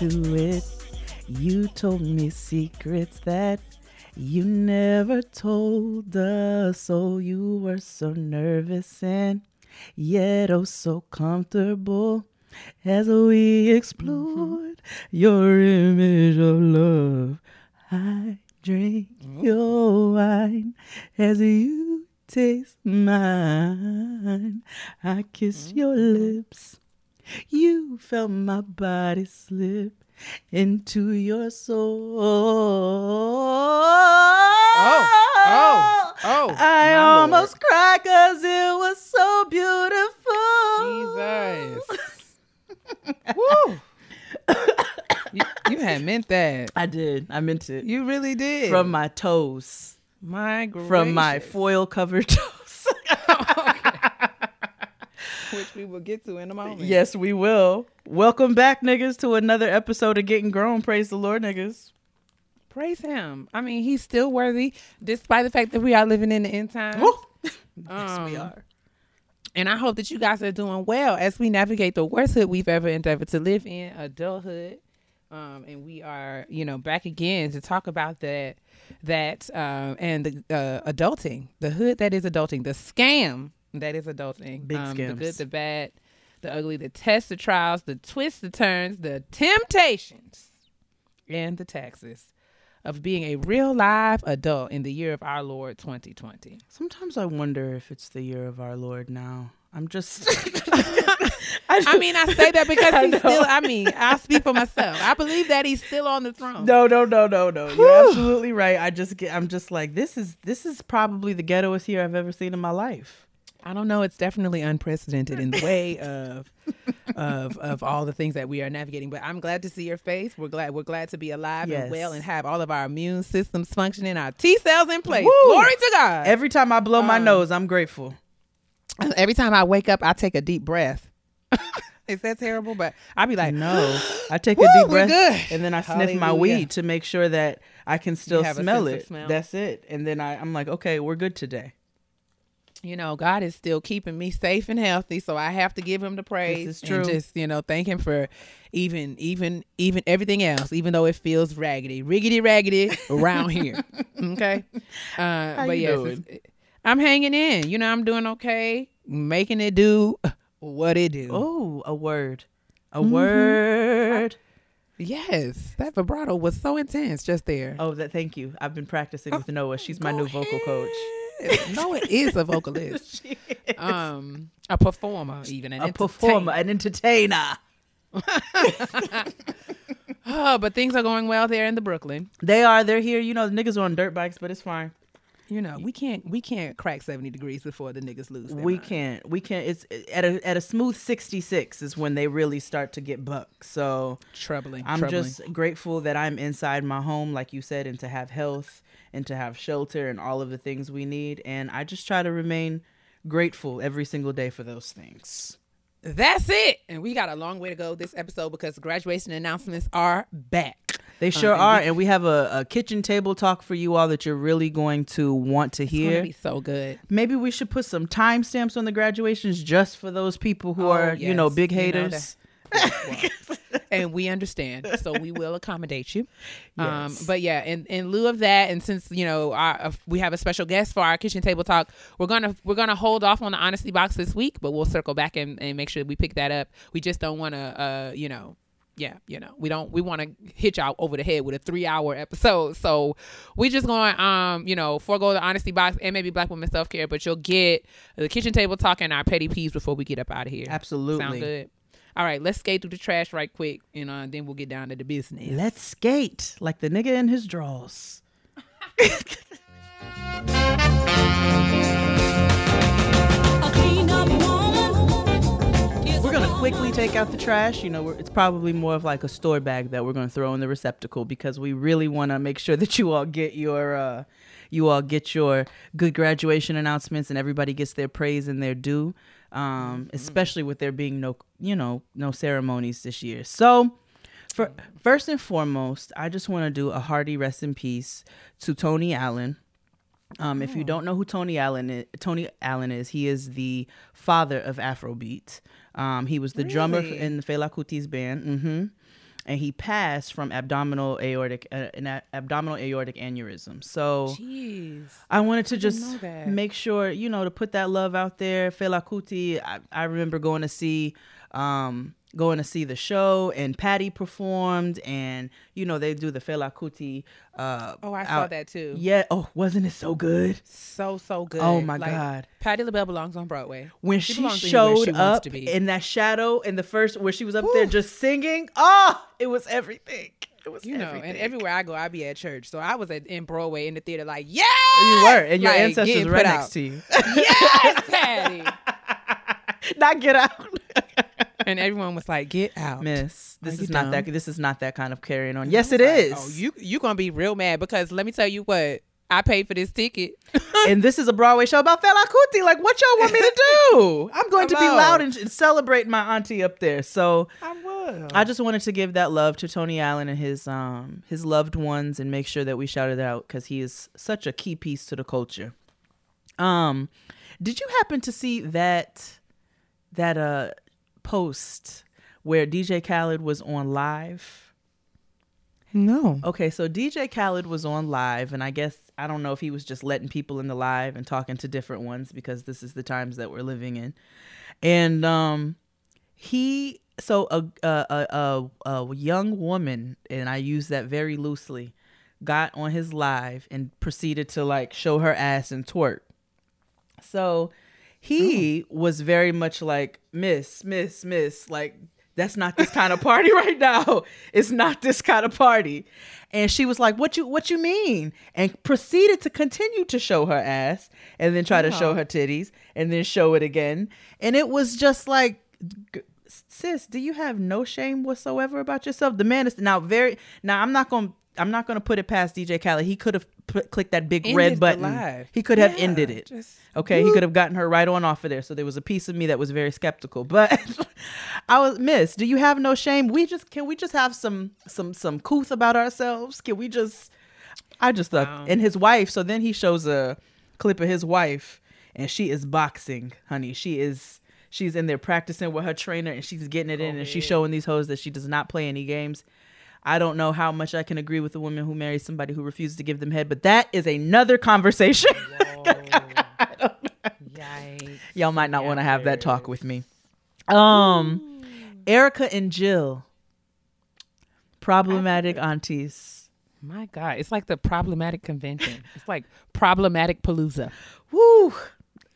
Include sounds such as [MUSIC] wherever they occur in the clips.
into it. You told me secrets that you never told us. Oh, you were so nervous and yet oh so comfortable as we explored your image of love. I drink oh. your wine as you taste mine. I kiss your mm. lips. You felt my body slip into your soul. Oh, oh, oh, I almost cried because it was so beautiful. Jesus. [LAUGHS] Woo. you, you had meant that. I did. I meant it. You really did. From my toes. my gracious. From my foil covered [LAUGHS] toes. [LAUGHS] [LAUGHS] which we will get to in a moment. yes, we will. Welcome back, niggas, to another episode of Getting Grown. Praise the Lord, niggas. Praise him. I mean, he's still worthy, despite the fact that we are living in the end times. Woo. [LAUGHS] yes, we Um, are. And I hope that you guys are doing well as we navigate the worst hood we've ever endeavored to live in, adulthood. Um, and we are, you know, back again to talk about that, that, um, and the uh, adulting, the hood that is adulting, the scam that is adulting, Big um, the good, the bad, the ugly, the tests, the trials, the twists, the turns, the temptations, and the taxes of being a real live adult in the year of our Lord 2020. Sometimes I wonder if it's the year of our Lord now. I'm just. [LAUGHS] [LAUGHS] I mean, I say that because [LAUGHS] he's know. still. I mean, I speak for myself. I believe that he's still on the throne. No, no, no, no, no. You're absolutely right. I just get. I'm just like this is this is probably the ghettoest year I've ever seen in my life. I don't know. It's definitely unprecedented in the way [LAUGHS] of of of all the things that we are navigating. But I'm glad to see your face. We're glad. We're glad to be alive Yes. and well and have all of our immune systems functioning, our T cells in place. Woo! Glory to God. Every time I blow my Um, nose, I'm grateful. Every time I wake up, I take a deep breath. [LAUGHS] Is that terrible? But I'll be like, No, [GASPS] I take Woo, a deep breath good. and then I sniff my weed to make sure that I can still smell it. smell. That's it. And then I, I'm like, okay, we're good today. You know, God is still keeping me safe and healthy, so I have to give him the praise. is And true. just you know, thank him for even, even, even everything else, even though it feels raggedy, riggedy, raggedy around here. [LAUGHS] Okay, uh, but yes? I'm hanging in. You know, I'm doing okay, making it do [LAUGHS] what it do. Oh, a word, a Mm-hmm. word. Yes, that vibrato was so intense just there. Oh, that. Thank you. I've been practicing with Noah. She's my new vocal coach. Ahead. no, it is a vocalist, [LAUGHS] is um, a performer, even an a performer, an entertainer. [LAUGHS] Oh, but things are going well there in the Brooklyn. They are. They're here. You know, the niggas are on dirt bikes, but it's fine. You know, we can't we can't crack seventy degrees before the niggas lose. Their we mind. can't. We can't. It's at a at a smooth sixty six is when they really start to get buck. So troubling. I'm troubling. just grateful that I'm inside my home, like you said, and to have health and to have shelter and all of the things we need. And I just try to remain grateful every single day for those things. that's it. And we got a long way to go this episode because graduation announcements are back. They sure and are, we- and we have a, a kitchen table talk for you all that you're really going to want to hear. be so good. Maybe we should put some timestamps on the graduations just for those people who Oh, are, you know, yes. big You know haters. [LAUGHS] and we understand, so we will accommodate you. [LAUGHS] Um, but yeah, in, in lieu of that, and since you know our, uh, we have a special guest for our kitchen table talk, we're gonna we're gonna hold off on the honesty box this week, but we'll circle back and, and make sure we pick that up. We just don't want to, uh, you know. Yeah, you know, we don't we want to hit y'all over the head with a three hour episode. So we just going um, you know, forego the honesty box and maybe black women self care, but you'll get the kitchen table talk and our petty peeves before we get up out of here. Absolutely. Sound good. All right, let's skate through the trash right quick, you know, and then we'll get down to the business. Let's skate like the nigga in his drawers. [LAUGHS] quickly take out the trash. You know, it's probably more of like a store bag that we're gonna throw in the receptacle because we really want to make sure [LAUGHS] that you all get your, uh, you all get your good graduation announcements and everybody gets their praise and their due. Um, especially with there being no, you know, no ceremonies this year. So, for, first and foremost, I just want to do a hearty rest in peace to Tony Allen. Um, If you don't know who Tony Allen is, Tony Allen is, he is the father of Afrobeat. Um, he was the drummer in the Fela Kuti's band. hmm and he passed from abdominal aortic uh, an a- abdominal aortic aneurysm. So Jeez. I wanted to didn't just make sure, you know, to put that love out there. Fela Kuti, I, I remember going to see um going to see the show and Patti performed and you know they do the Fela Kuti uh Oh, I saw out- that too. Yeah, oh, wasn't it so good? So so good. Oh, my Like, God. Patti LaBelle belongs on Broadway. When She she, showed she up to be. in that shadow in the first where she was up there just singing, oh, it was everything. It was You know, everything. and everywhere I go, I be at church. So I was at in Broadway in the theater, like, yeah, you were, and your Like, ancestors right put next out. to you. yes, Patti. [LAUGHS] Not get out. [LAUGHS] and everyone was like, get out, Miss, this Are is not dumb? that. This is not that kind of carrying on. Yes, I it was is. oh, you you gonna be real mad because let me tell you what, I paid for this ticket. [LAUGHS] and this is a Broadway show about Fela Kuti. Like, what y'all want me to do? [LAUGHS] I'm going to be loud and, and celebrate my auntie up there. So I will. I just wanted to give that love to Tony Allen and his um his loved ones and make sure that we shouted it out because he is such a key piece to the culture. Um, did you happen to see that that uh post where DJ Khaled was on live? no. Okay, so DJ Khaled was on live, and I guess I don't know if he was just letting people in the live and talking to different ones because this is the times that we're living in. And um, he so a a a, a, a young woman, and I use that very loosely, got on his live and proceeded to like show her ass and twerk. So he oh. was very much like, Miss, Miss, Miss, like, that's not this kind of party [LAUGHS] right now. It's not this kind of party. And she was like, What you what you mean? And proceeded to continue to show her ass and then try to show uh-huh. her titties and then show it again. And it was just like sis, do you have no shame whatsoever about yourself? The man is now very now I'm not going to I'm not going to put it past DJ Khaled. He could have put, clicked that big Ended red button. He could have Yeah, ended it. just Okay, he could have gotten her right on off of there. So there was a piece of me that was very skeptical. But [LAUGHS] I was miss. Do you have no shame? We just can we just have some some some couth about ourselves? Can we just? I just thought, Wow. and his wife. So then he shows a clip of his wife, and she is boxing, honey. She is. She's in there practicing with her trainer, and she's getting it in, and she's oh, showing these hoes that she does not play any games. I don't know how much I can agree with a woman who marries somebody who refuses to give them head, but that is another conversation. [LAUGHS] Y'all might not want to have that talk with me. Um, Erykah and Jill, problematic aunties. My God, it's like the problematic convention. it's like problematic palooza. Woo!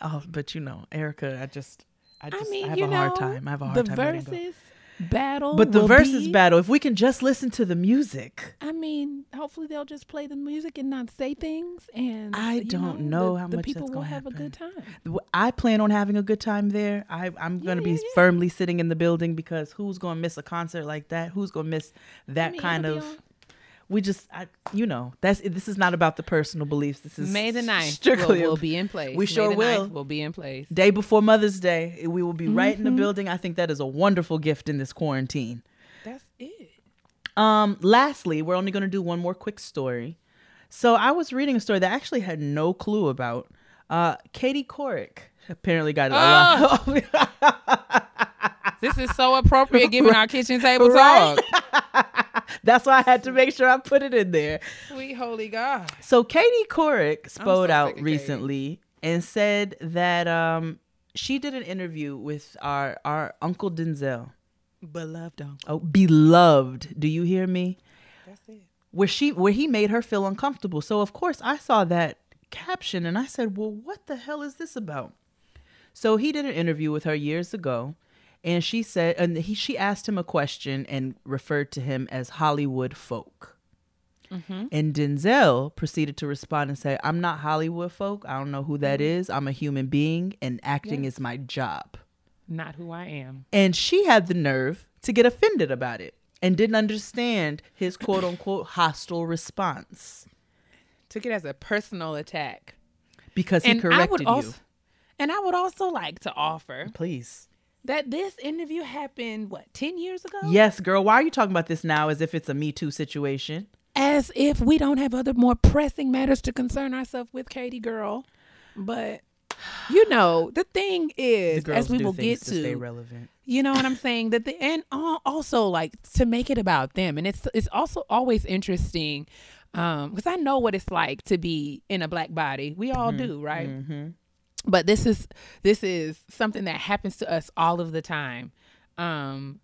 Oh, but you know, Erykah, I just, I I just, I, mean, have a know, hard time. I have a hard the time. go. Verzuz battle, But the will Verzuz be- battle, if we can just listen to the music, I mean, hopefully they'll just play the music and not say things, and I don't know the, how the much people that's will have a good time. I plan on having a good time there. I, I'm going to be Yeah, firmly sitting in the building because who's going to miss a concert like that? Who's going to miss that I mean, kind of? We just I, you know that's this is not about the personal beliefs this is May the 9th strictly will, will be in place. we sure will. 9th will be in place. day before mother's day we will be right in Mm-hmm. the building i think that is a wonderful gift in this quarantine That's it. um lastly we're only going to do one more quick story so i was reading a story that I actually had no clue about uh katie couric apparently got a lot [LAUGHS] [LAUGHS] This is so appropriate given our kitchen table [LAUGHS] Right? talk. [LAUGHS] that's why i had to make sure i put it in there Sweet holy God. So Katie Couric spoke so out sick of Katie. recently and said that um, she did an interview with our our Uncle Denzel. Beloved uncle. Oh, beloved. Do you hear me? That's it. Where she where he made her feel uncomfortable. So of course I saw that caption and I said, "Well, what the hell is this about?" So he did an interview with her years ago, and she said, and he she asked him a question and referred to him as Hollywood folk. Mm-hmm. And Denzel proceeded to respond and say, I'm not Hollywood folk. I don't know who that mm-hmm. is. I'm a human being, and acting is my job. Not who I am. And she had the nerve to get offended about it and didn't understand his quote unquote [CLEARS THROAT] hostile response Took it as a personal attack. because he and I corrected would you. and I would also like to offer Please. That this interview happened what ten years ago. Yes, girl. Why are you talking about this now as if it's a Me Too situation? As if we don't have other more pressing matters to concern ourselves with, Katie girl. But you know, the thing is, girls as we will get to stay relevant. you know what I'm saying? That the and also like to make it about them, and it's it's also always interesting um because I know what it's like to be in a black body. We all do, right? Mm-hmm. But this is this is something that happens to us all of the time. Um,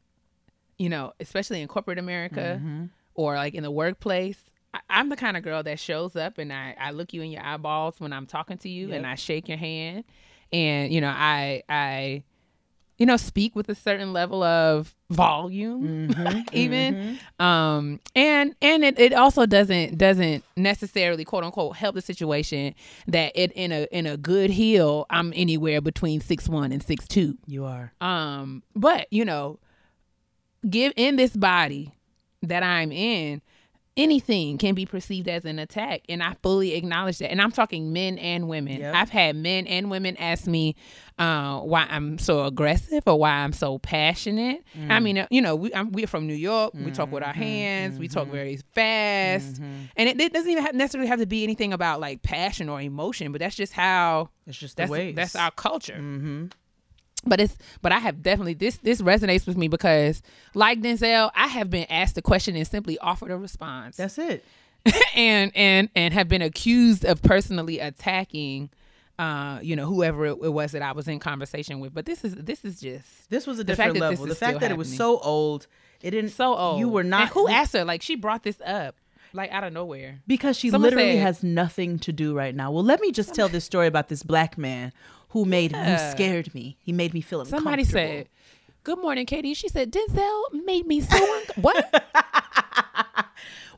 you know, especially in corporate America Mm-hmm. or like in the workplace. I, I'm the kind of girl that shows up and I, I look you in your eyeballs when I'm talking to you and I shake your hand and you know I I you know speak with a certain level of volume Mm-hmm. [LAUGHS] even um and and it, it also doesn't doesn't necessarily quote unquote help the situation that it in a in a good heel i'm anywhere between six one and six two You are. um but you know give in this body that i'm in anything can be perceived as an attack and i fully acknowledge that and i'm talking men and women Yep. i've had men and women ask me uh, why i'm so aggressive or why i'm so passionate i Mm. mean uh, you know we, I'm, we're from new york we talk with our Mm-hmm. hands we talk very fast and it, it doesn't even have, necessarily have to be anything about like passion or emotion but that's just how It's just the that's way. that's our culture Mm-hmm. But it's but I have definitely this this resonates with me because like Denzel, I have been asked a question and simply offered a response, That's it. [LAUGHS] and and and have been accused of personally attacking, uh, you know, whoever it, was that I was in conversation with. But this is this is just This was a different level. The fact that it was so old, it didn't. so old. You were not. And who asked her? Like she brought this up, like out of nowhere. Because she Someone literally said- has nothing to do right now. Well, let me just tell this story about this black man who made who Yeah. scared me. He made me feel uncomfortable. Somebody said, "Good morning, Katie." She said, "Denzel made me so un- [LAUGHS] what."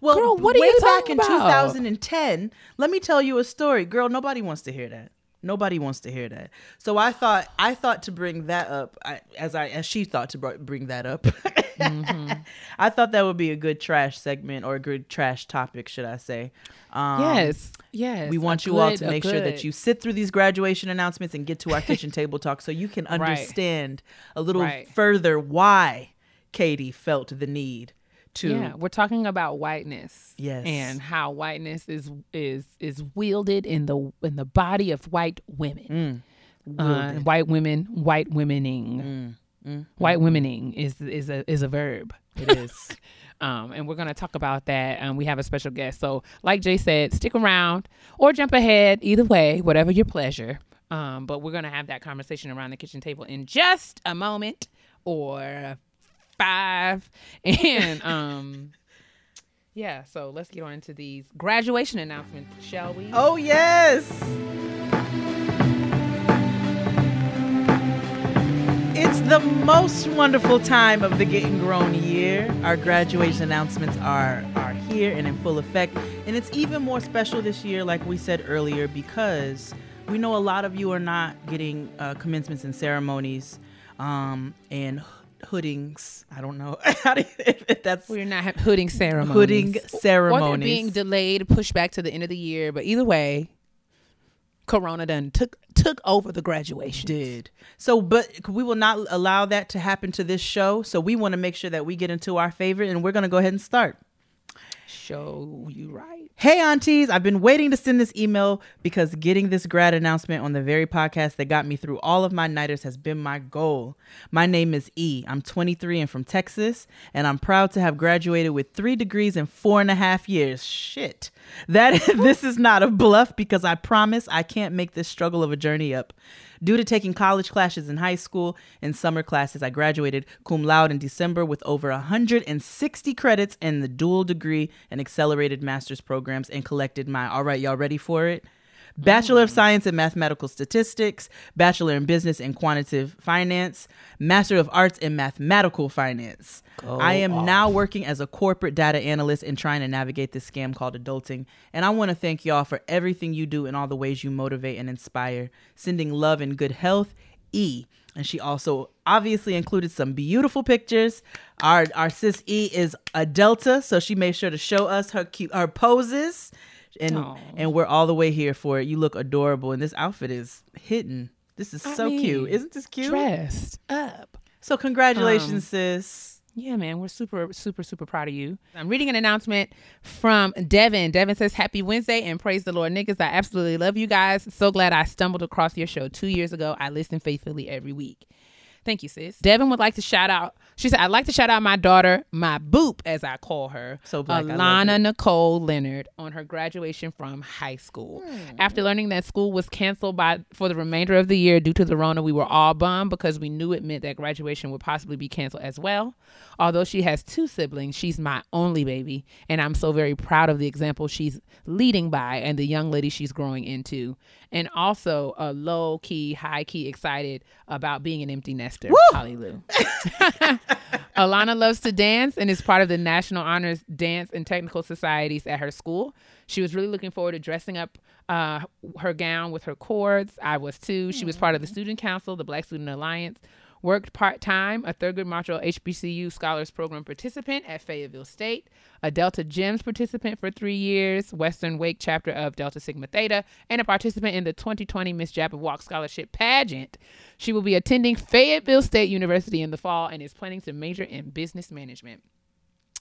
"Well, Girl, what are way you back in about? 2010, let me tell you a story, girl. Nobody wants to hear that. Nobody wants to hear that. So I thought I thought to bring that up I, as I as she thought to br- bring that up. Mm-hmm. [LAUGHS] I thought that would be a good trash segment or a good trash topic, should I say? Um, yes, yes. We want you all to make sure that you sit through these graduation announcements and get to our [LAUGHS] kitchen table talk so you can understand a little Right. further why Katie felt the need to Yeah, we're talking about whiteness. Yes. and how whiteness is is is wielded in the in the body of white women. Mm. Uh, white women, white womening. Mm, mm, White womening is is a is a verb. it [LAUGHS] is. Um, and we're gonna talk about that. Um, we have a special guest. So, like Jay said, stick around or jump ahead. Either way, whatever your pleasure. Um, but we're gonna have that conversation around the kitchen table in just a moment or five. [LAUGHS] And um, yeah. So let's get on into these graduation announcements, shall we? Oh yes. It's the most wonderful time of the getting grown year. Our graduation announcements are are here and in full effect, and it's even more special this year, like we said earlier, because we know a lot of you are not getting uh, commencements and ceremonies um, and hoodings. I don't know [LAUGHS] how to, if, that's We're not hooding ceremonies. hooding ceremonies. being delayed, pushed back to the end of the year. But either way, Corona done took took over the graduation. did. So, but we will not allow that to happen to this show. So, we want to make sure that we get into our favorite, and we're going to go ahead and start. Show you right. Hey, aunties, I've been waiting to send this email because getting this grad announcement on the very podcast that got me through all of my nighters has been my goal. My name is E. I'm 23 and from Texas, and I'm proud to have graduated with three degrees in four and a half years. Shit. That [LAUGHS] this is not a bluff because I promise I can't make this struggle of a journey up. Due to taking college classes in high school and summer classes, I graduated cum laude in December with over 160 credits in the dual degree and accelerated master's programs and collected my, all right, y'all ready for it? Bachelor of Science in Mathematical Statistics, Bachelor in Business and Quantitative Finance, Master of Arts in Mathematical Finance. I am now working as a corporate data analyst and trying to navigate this scam called adulting. And I want to thank y'all for everything you do and all the ways you motivate and inspire. Sending love and good health, E. And she also obviously included some beautiful pictures. Our our sis E is a Delta, so she made sure to show us her cute her poses. And Aw. and we're all the way here for it. You look adorable, and this outfit is hidden. This is I so cute. Isn't this cute? Dressed up. So congratulations, um, sis. Yeah, man, we're super, super, super proud of you. I'm reading an announcement from Devin. Devin says, Happy Wednesday and praise the Lord, niggas. I absolutely love you guys. So glad I stumbled across your show two years ago. I listen faithfully every week. Thank you, sis. Devin would like to shout out. She said, I'd like to shout out my daughter, my boop, as I call her, So black, Alana. Nicole Leonard, on her graduation from high school. After learning that school was canceled by for the remainder of the year due to the Rona, we were all bummed because we knew it meant that graduation would possibly be canceled as well. Although she has two siblings, she's my only baby, and I'm so very proud of the example she's leading by and the young lady she's growing into. And also a low key, high key excited about being an empty nester. Holly Hallelujah. [LAUGHS] Alana loves to dance and is part of the National Honors Dance and Technical Societies at her school. She was really looking forward to dressing up uh, her gown with her cords. I was too. She was part of the Student Council, the Black Student Alliance, worked part time, a Thurgood Marshall HBCU Scholars Program participant at Fayetteville State, a Delta GEMS participant for three years, Western Wake chapter of Delta Sigma Theta, and a participant in the 2020 Miss Walk Scholarship pageant. She will be attending Fayetteville State University in the fall and is planning to major in business management.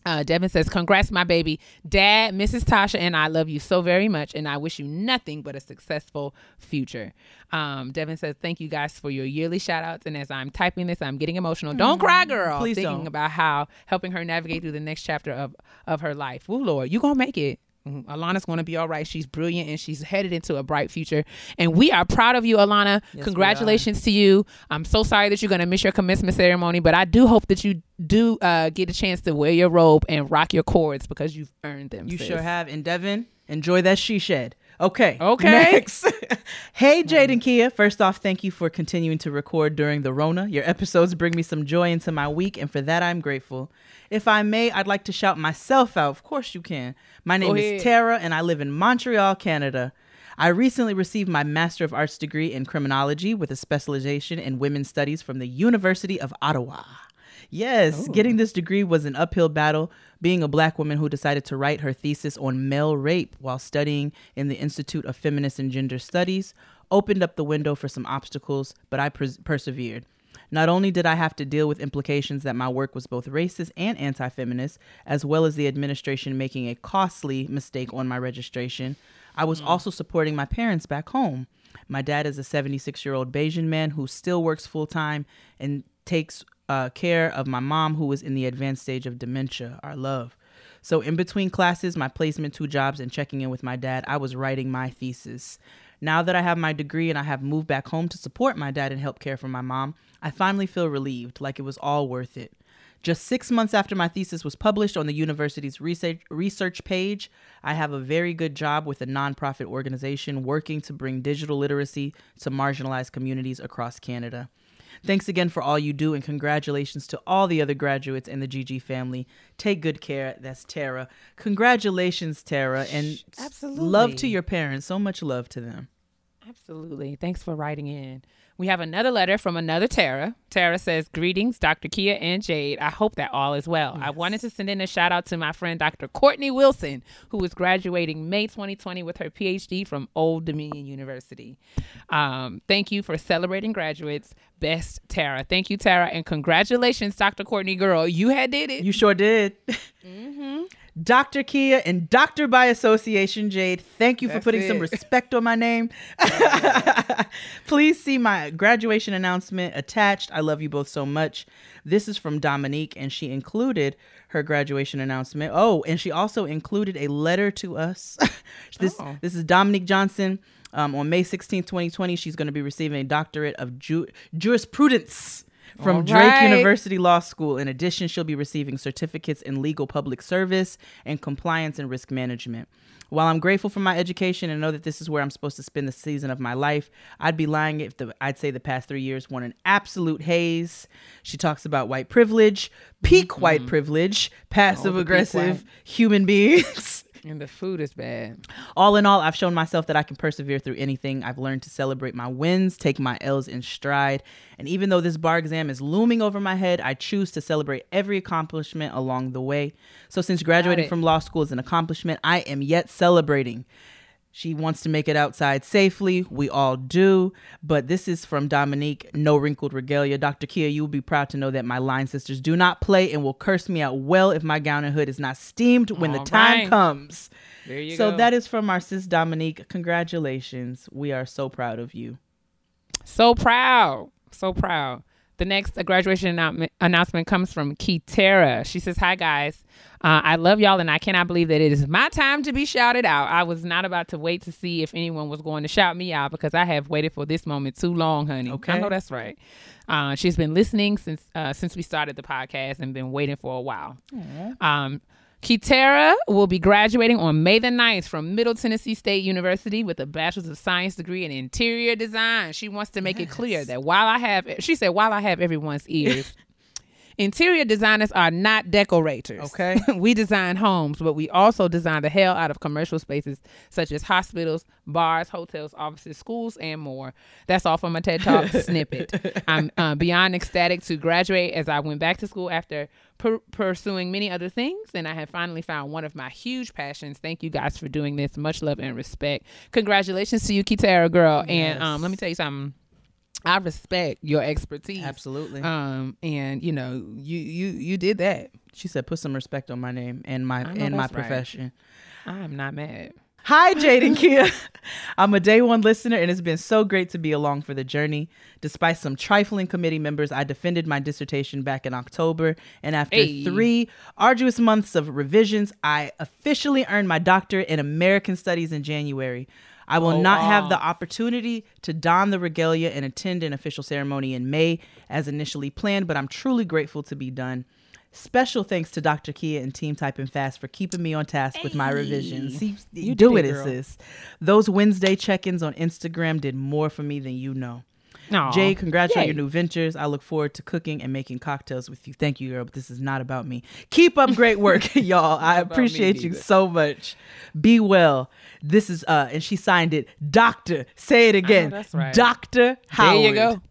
Uh, Devin says, Congrats, my baby. Dad, Mrs. Tasha, and I love you so very much, and I wish you nothing but a successful future. Um, Devin says, Thank you guys for your yearly shout outs. And as I'm typing this, I'm getting emotional. Don't cry, girl. Please Thinking don't. about how helping her navigate through the next chapter of, of her life. Woo, Lord, you going to make it. Mhm. Alana's going to be all right. She's brilliant and she's headed into a bright future. And we are proud of you, Alana. are. Congratulations to you. I'm so sorry that you're going to miss your commencement ceremony, but I do hope that you do uh, get a chance to wear your robe and rock your cords because you've earned them. You sis. sure have. And Devin, enjoy that she shed. Okay. Okay. Next. [LAUGHS] hey, Jade and Kia. First off, thank you for continuing to record during the Rona. Your episodes bring me some joy into my week, and for that, I'm grateful. If I may, I'd like to shout myself out. Of course, you can. My name is. Tara, and I live in Montreal, Canada. I recently received my Master of Arts degree in criminology with a specialization in women's studies from the University of Ottawa. Yes, oh. getting this degree was an uphill battle. Being a black woman who decided to write her thesis on male rape while studying in the Institute of Feminist and Gender Studies opened up the window for some obstacles, but I pers- persevered. Not only did I have to deal with implications that my work was both racist and anti feminist, as well as the administration making a costly mistake on my registration, I was also supporting my parents back home. My dad is a 76 year old Bajan man who still works full time and takes uh, care of my mom, who is in the advanced stage of dementia, our love. So, in between classes, my placement, two jobs, and checking in with my dad, I was writing my thesis. Now that I have my degree and I have moved back home to support my dad and help care for my mom, I finally feel relieved, like it was all worth it. Just six months after my thesis was published on the university's research, research page, I have a very good job with a nonprofit organization working to bring digital literacy to marginalized communities across Canada. Thanks again for all you do, and congratulations to all the other graduates in the GG family. Take good care. That's Tara. Congratulations, Tara, and Absolutely. love to your parents. So much love to them. Absolutely. Thanks for writing in. We have another letter from another Tara. Tara says, Greetings, Dr. Kia and Jade. I hope that all is well. I wanted to send in a shout out to my friend Dr. Courtney Wilson, who is graduating May 2020 with her PhD from Old Dominion University. Um, thank you for celebrating graduates. Best Tara. Thank you, Tara. And congratulations, Dr. Courtney Girl. You had did it. You sure did. Dr. Kia and Doctor by Association Jade, thank you for That's putting some respect on my name. [LAUGHS] Please see my graduation announcement attached. I love you both so much. This is from Dominique, and she included her graduation announcement. Oh, and she also included a letter to us. [LAUGHS] this Oh. this is Dominique Johnson. Um, on May 16, 2020, she's going to be receiving a doctorate of ju- jurisprudence from Drake. University Law School. In addition, she'll be receiving certificates in legal public service and compliance and risk management. While I'm grateful for my education and know that this is where I'm supposed to spend the season of my life, I'd be lying if the, I'd say the past three years were an absolute haze. She talks about white privilege, peak white privilege, passive Mm-hmm. Oh, aggressive human [LAUGHS] beings. And the food is bad. All in all, I've shown myself that I can persevere through anything. I've learned to celebrate my wins, take my L's in stride. And even though this bar exam is looming over my head, I choose to celebrate every accomplishment along the way. So, since graduating from law school is an accomplishment, I am yet celebrating. She wants to make it outside safely. We all do. But this is from Dominique, No Wrinkled Regalia. Dr. Kia, you will be proud to know that my line sisters do not play and will curse me out well if my gown and hood is not steamed when All the time right. comes. There you So go. that is from our sis Dominique. Congratulations. We are so proud of you. So proud. So proud. The next graduation annou- announcement comes from Kitara. She says, Hi, guys. Uh, I love y'all, and I cannot believe that it is my time to be shouted out. I was not about to wait to see if anyone was going to shout me out because I have waited for this moment too long, honey. Okay. I know that's right. Uh, she's been listening since uh, since we started the podcast and been waiting for a while. Um, Kitara will be graduating on May the 9th from Middle Tennessee State University with a Bachelor's of Science degree in Interior Design. She wants to make it clear that while I have, she said, while I have everyone's ears, [LAUGHS] interior designers are not decorators. Okay. [LAUGHS] we design homes, but we also design the hell out of commercial spaces such as hospitals, bars, hotels, offices, schools, and more. That's all from a TED Talk [LAUGHS] snippet. I'm uh, beyond ecstatic to graduate as I went back to school after per- pursuing many other things, and I have finally found one of my huge passions. Thank you guys for doing this. Much love and respect. Congratulations to you, Kitara girl. And um, let me tell you something. I respect your expertise. Absolutely. Um, and you know, you you you did that. she said, "Put some respect on my name and my and my that's right. profession." I'm not mad. Hi, [LAUGHS] Jade and Kia. I'm a day one listener, and it's been so great to be along for the journey. Despite some trifling committee members, I defended my dissertation back in October, and after Hey. three arduous months of revisions, I officially earned my doctorate in American Studies in January. I will Oh, not have the opportunity to don the regalia and attend an official ceremony in May as initially planned, but I'm truly grateful to be done. Special thanks to Dr. Kia and Team Typing Fast for keeping me on task with my revisions. You, You do it, girl. sis. Those Wednesday check-ins on Instagram did more for me than you know. Aw. Jay, congrats on your new ventures. I look forward to cooking and making cocktails with you. Thank you, girl, but this is not about me. Keep up great work, [LAUGHS] y'all. I appreciate you so much. Be well. This is uh and she signed it, Doctor. Say it again. that's right. Dr. Howard. There you go.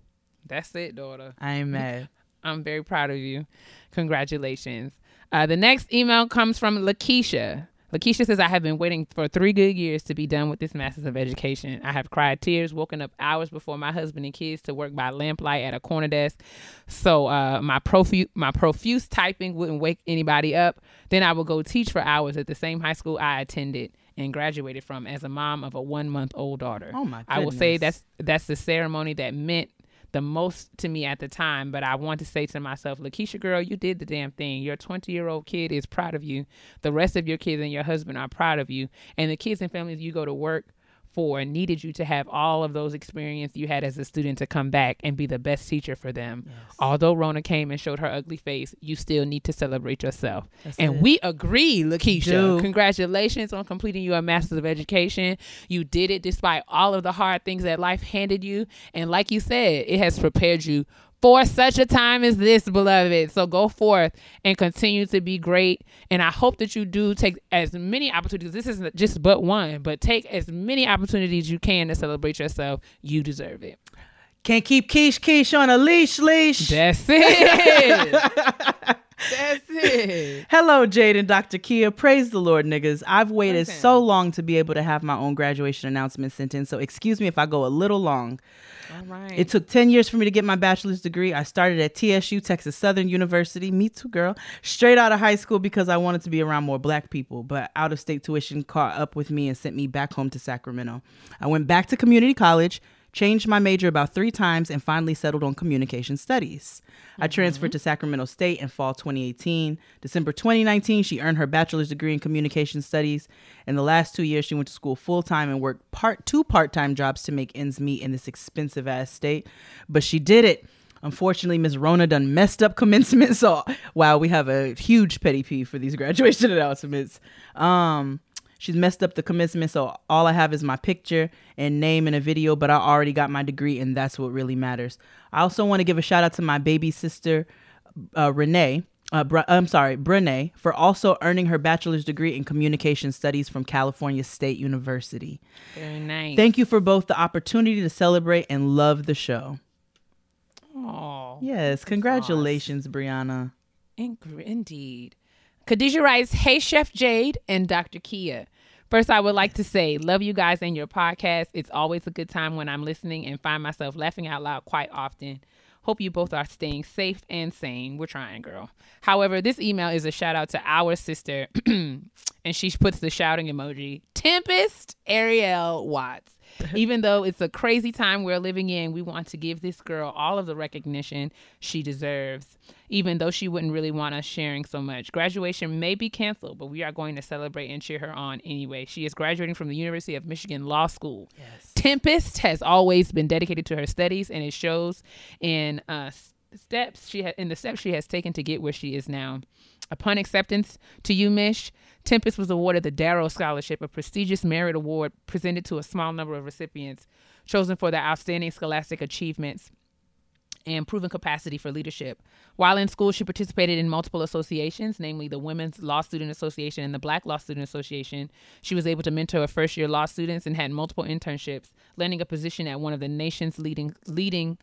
That's it, daughter. I ain't mad. I'm very proud of you. Congratulations. Uh, the next email comes from Lakeisha. Lakeisha says, I have been waiting for three good years to be done with this Masters of Education. I have cried tears, woken up hours before my husband and kids to work by lamplight at a corner desk. So uh, my, profu- my profuse typing wouldn't wake anybody up. Then I would go teach for hours at the same high school I attended and graduated from as a mom of a one month old daughter. Oh, my I will say that's that's the ceremony that meant the most to me at the time. But I want to say to myself, Lakeisha, girl, you did the damn thing. Your 20 year old kid is proud of you. The rest of your kids and your husband are proud of you. And the kids and families you go to work for needed you to have all of those experience you had as a student to come back and be the best teacher for them. Although Rona came and showed her ugly face, you still need to celebrate yourself. and it. we agree, Lakeisha. Congratulations on completing your Master's of Education. You did it despite all of the hard things that life handed you. And like you said, it has prepared you for such a time as this, beloved. So go forth and continue to be great. And I hope that you do take as many opportunities. This isn't just but one, but take as many opportunities you can to celebrate yourself. You deserve it. Can't keep Keish Keish on a leash leash. That's it. [LAUGHS] That's it. Hello, Jade and Dr. Kia. Praise the Lord, niggas. I've waited Listen. so long to be able to have my own graduation announcement sent in, so excuse me if I go a little long. All right. It took 10 years for me to get my bachelor's degree. I started at TSU, Texas Southern University. Me too, girl. Straight out of high school because I wanted to be around more black people, but out of state tuition caught up with me and sent me back home to Sacramento. I went back to community college, changed my major about three times, and finally settled on communication studies. I transferred to Sacramento State in fall 2018. December 2019, she earned her bachelor's degree in communication studies. In the last two years, she went to school full time and worked part two part time jobs to make ends meet in this expensive ass state. But she did it. Unfortunately, Miss Rona done messed up [LAUGHS] commencement. So wow, we have a huge petty peeve for these graduation [LAUGHS] announcements. Um, she's messed up the commencement, so all I have is my picture and name in a video. But I already got my degree, and that's what really matters. I also want to give a shout out to my baby sister, uh, Renee. Uh, Br- I'm sorry, Brene, for also earning her bachelor's degree in communication studies from California State University. Very nice. Thank you for both the opportunity to celebrate and love the show. Aw. Yes, congratulations, Brianna. Ing- Indeed. Khadijah writes, Hey, Chef Jade and Dr. Kia. First, I would like to say, love you guys and your podcast. It's always a good time when I'm listening and find myself laughing out loud quite often. Hope you both are staying safe and sane. We're trying, girl. However, this email is a shout out to our sister, [CLEARS THROAT] and she puts the shouting emoji Tempest Ariel Watts. Even though it's a crazy time we're living in, we want to give this girl all of the recognition she deserves, even though she wouldn't really want us sharing so much. Graduation may be canceled, but we are going to celebrate and cheer her on anyway. She is graduating from the University of Michigan Law School. Yes. Tempest has always been dedicated to her studies, and it shows in uh, steps she ha- in the steps she has taken to get where she is now. Upon acceptance to UMich, Tempest was awarded the Darrow Scholarship, a prestigious merit award presented to a small number of recipients chosen for their outstanding scholastic achievements and proven capacity for leadership. While in school, she participated in multiple associations, namely the Women's Law Student Association and the Black Law Student Association. She was able to mentor her first year law students and had multiple internships, landing a position at one of the nation's leading leading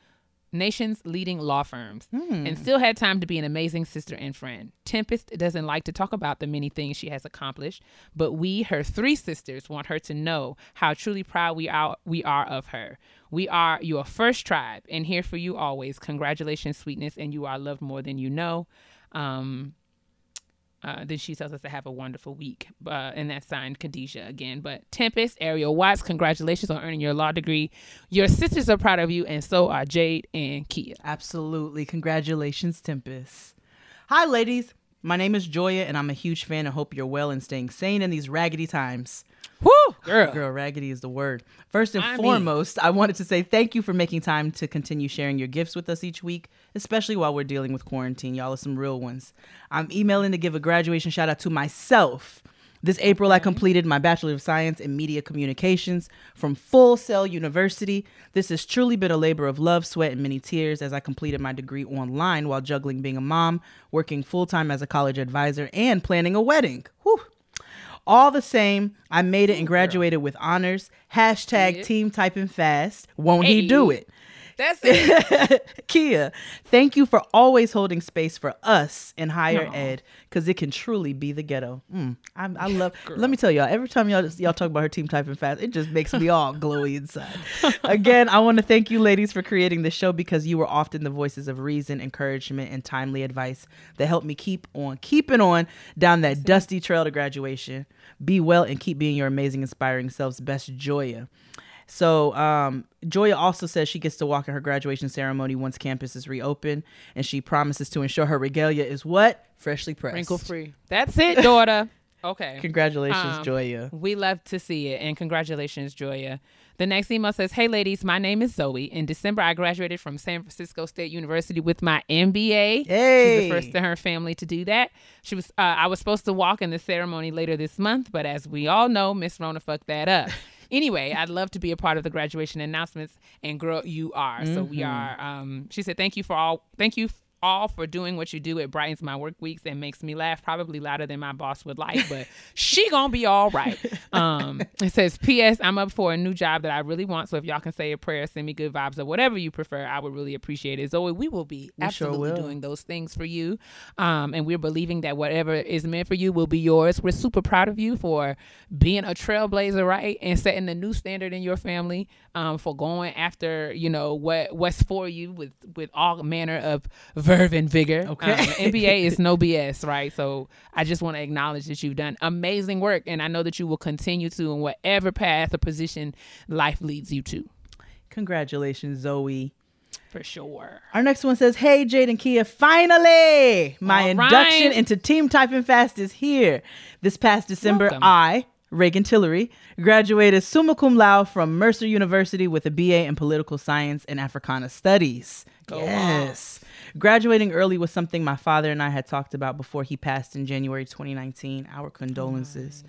nation's leading law firms hmm. and still had time to be an amazing sister and friend. Tempest doesn't like to talk about the many things she has accomplished, but we, her three sisters, want her to know how truly proud we are we are of her. We are your first tribe and here for you always. Congratulations, sweetness, and you are loved more than you know. Um, uh, then she tells us to have a wonderful week. Uh, and that's signed Khadijah again. But Tempest, Ariel Watts, congratulations on earning your law degree. Your sisters are proud of you, and so are Jade and Kia. Absolutely. Congratulations, Tempest. Hi, ladies. My name is Joya, and I'm a huge fan and hope you're well and staying sane in these raggedy times. Woo, girl. Girl, raggedy is the word. First and I mean- foremost, I wanted to say thank you for making time to continue sharing your gifts with us each week, especially while we're dealing with quarantine. Y'all are some real ones. I'm emailing to give a graduation shout out to myself. This April, I completed my Bachelor of Science in Media Communications from Full Sail University. This has truly been a labor of love, sweat, and many tears as I completed my degree online while juggling being a mom, working full time as a college advisor, and planning a wedding. Whew. All the same, I made it and graduated with honors. Hashtag Yeah. team typing fast. Won't he do it? That's it. [LAUGHS] Kia, thank you for always holding space for us in higher ed because it can truly be the ghetto. Mm, I, I love. let me tell y'all. Every time y'all y'all talk about her team typing fast, it just makes me all glowy inside. Again, I want to thank you, ladies, for creating this show because you were often the voices of reason, encouragement, and timely advice that helped me keep on keeping on down that dusty trail to graduation. Be well and keep being your amazing, inspiring selves. Best Joya. So um, Joya also says she gets to walk in her graduation ceremony once campus is reopened, and she promises to ensure her regalia is what freshly pressed. Wrinkle free. That's it, daughter. [LAUGHS] Okay. Congratulations, Um, Joya. We love to see it. And congratulations, Joya. The next email says, Hey, ladies, my name is Zoe. In December, I graduated from San Francisco State University with my MBA. She's the first in her family to do that. She was, uh, I was supposed to walk in the ceremony later this month, but as we all know, Miss Rona fucked that up. [LAUGHS] Anyway, I'd love to be a part of the graduation announcements, and girl, you are. So we are. Um, she said, "Thank you for all. Thank you all for doing what you do. It brightens my work weeks and makes me laugh, probably louder than my boss would like, but [LAUGHS] she gonna be all right." [LAUGHS] Um, it says, "P.S. I'm up for a new job that I really want. So if y'all can say a prayer, send me good vibes or whatever you prefer, I would really appreciate it. Zoe, we will be We sure absolutely will. doing those things for you, um, and we're believing that whatever is meant for you will be yours. We're super proud of you for being a trailblazer, right, and setting a new standard in your family, um, for going after you know what what's for you with with all manner of verve and vigor. Okay. Um, [LAUGHS] MBA is no BS, right? So I just want to acknowledge that you've done amazing work, and I know that you will continue to in whatever path or position life leads you to, Congratulations, Zoe. for sure. Our next one says, Hey, Jade and Kia, finally! My All induction right. into Team Typing Fast is here. This past December, Welcome. I, Reagan Tillery, graduated summa cum laude from Mercer University with a BA in Political Science and Africana Studies. Go yes. Graduating early was something my father and I had talked about before he passed in January 2019. Our condolences.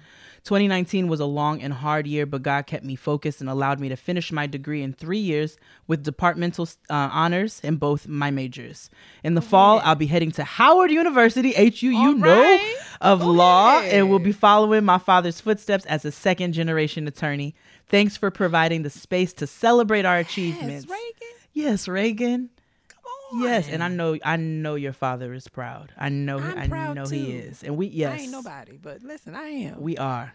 2019 was a long and hard year, but God kept me focused and allowed me to finish my degree in three years with departmental uh, honors in both my majors. In the fall, I'll be heading to Howard University, HU, know, right. of Go law, and will be following my father's footsteps as a second generation attorney. Thanks for providing the space to celebrate our achievements. Yes, Reagan. Yes, Reagan. On. Yes, and I know I know your father is proud. I know I'm I know he is. And we yes. I ain't nobody, but listen, I am. We are.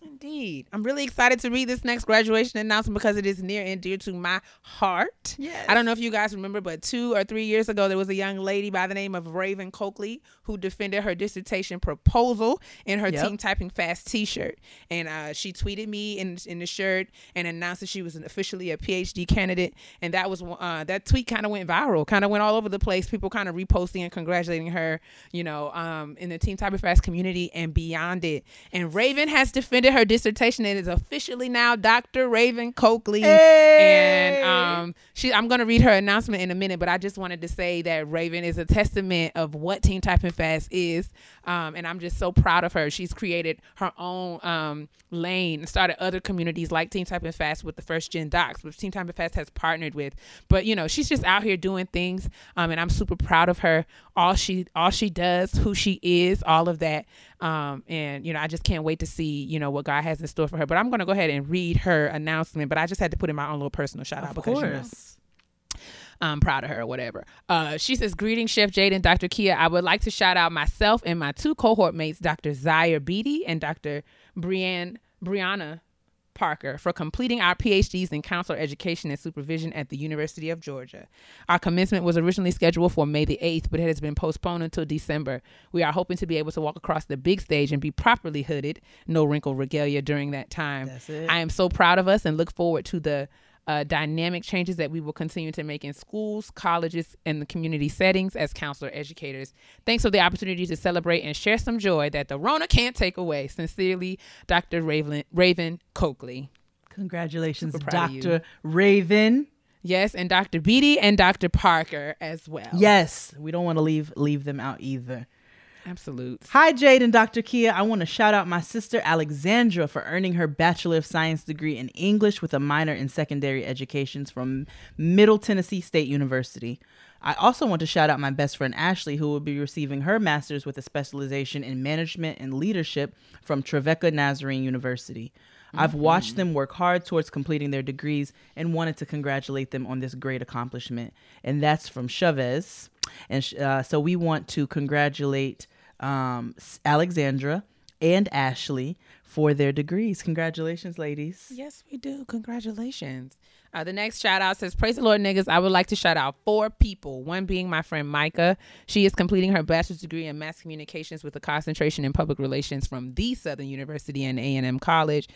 Indeed. I'm really excited to read this next graduation announcement because it is near and dear to my heart. Yes. I don't know if you guys remember, but two or three years ago, there was a young lady by the name of Raven Coakley who defended her dissertation proposal in her Yep. Team Typing Fast t shirt. And uh, she tweeted me in, in the shirt and announced that she was an, officially a PhD candidate. And that was uh, that tweet kind of went viral, kind of went all over the place. People kind of reposting and congratulating her, you know, um, in the Team Typing Fast community and beyond it. And Raven has defended her dissertation and is officially now Dr. Raven Coakley. Hey! And um, she, I'm going to read her announcement in a minute, but I just wanted to say that Raven is a testament of what Team Typing Fast is. Um, and I'm just so proud of her. She's created her own um, lane and started other communities like Team Typing Fast with the first gen docs, which Team Typing Fast has partnered with. But you know, she's just out here doing things, um, and I'm super proud of her. All she all she does, who she is, all of that. Um, and you know, I just can't wait to see you know what God has in store for her. But I'm gonna go ahead and read her announcement. But I just had to put in my own little personal shout out because you know. I'm proud of her or whatever. Uh, she says, Greetings, Chef Jade and Dr. Kia. I would like to shout out myself and my two cohort mates, Dr. Zaire Beatty and Dr. Brianne, Brianna Parker, for completing our PhDs in counselor education and supervision at the University of Georgia. Our commencement was originally scheduled for May the 8th, but it has been postponed until December. We are hoping to be able to walk across the big stage and be properly hooded, no wrinkle regalia during that time. I am so proud of us and look forward to the uh, dynamic changes that we will continue to make in schools, colleges, and the community settings as counselor educators. Thanks for the opportunity to celebrate and share some joy that the Rona can't take away. Sincerely, Dr. Raven, Raven Coakley. Congratulations, Super proud of you. Dr. Raven. Yes, and Dr. Beatty and Dr. Parker as well. Yes, we don't want to leave leave them out either. Absolute. Hi, Jade and Dr. Kia. I want to shout out my sister Alexandra for earning her Bachelor of Science degree in English with a minor in secondary educations from Middle Tennessee State University. I also want to shout out my best friend Ashley, who will be receiving her master's with a specialization in management and leadership from Trevecca Nazarene University. I've watched them work hard towards completing their degrees and wanted to congratulate them on this great accomplishment. And that's from Chavez. And uh, so we want to congratulate um, Alexandra and Ashley for their degrees. Congratulations, ladies. Yes, we do. Congratulations. Uh, the next shout out says, Praise the Lord, niggas. I would like to shout out four people. One being my friend Micah. She is completing her bachelor's degree in mass communications with a concentration in public relations from the Southern University and A&M College.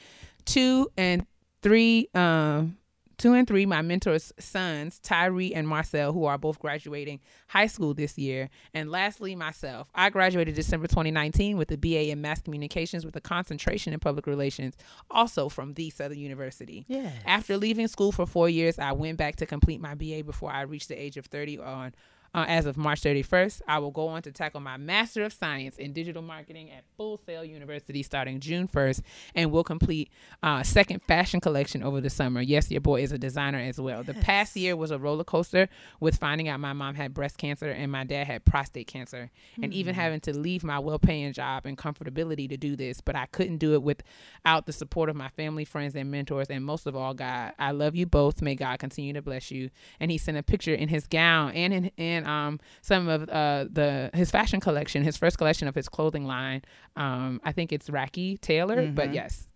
Two and three, um, two and three, my mentor's sons, Tyree and Marcel, who are both graduating high school this year. And lastly, myself. I graduated December 2019 with a BA in mass communications with a concentration in public relations, also from the Southern University. Yes. After leaving school for four years, I went back to complete my BA before I reached the age of 30 on. Uh, as of March 31st, I will go on to tackle my Master of Science in Digital Marketing at Full Sail University starting June 1st, and will complete uh, second fashion collection over the summer. Yes, your boy is a designer as well. The past year was a roller coaster with finding out my mom had breast cancer and my dad had prostate cancer, and even having to leave my well-paying job and comfortability to do this. But I couldn't do it without the support of my family, friends, and mentors, and most of all, God. I love you both. May God continue to bless you. And he sent a picture in his gown and in in um some of uh the his fashion collection, his first collection of his clothing line. Um, I think it's Racky Taylor, but yes.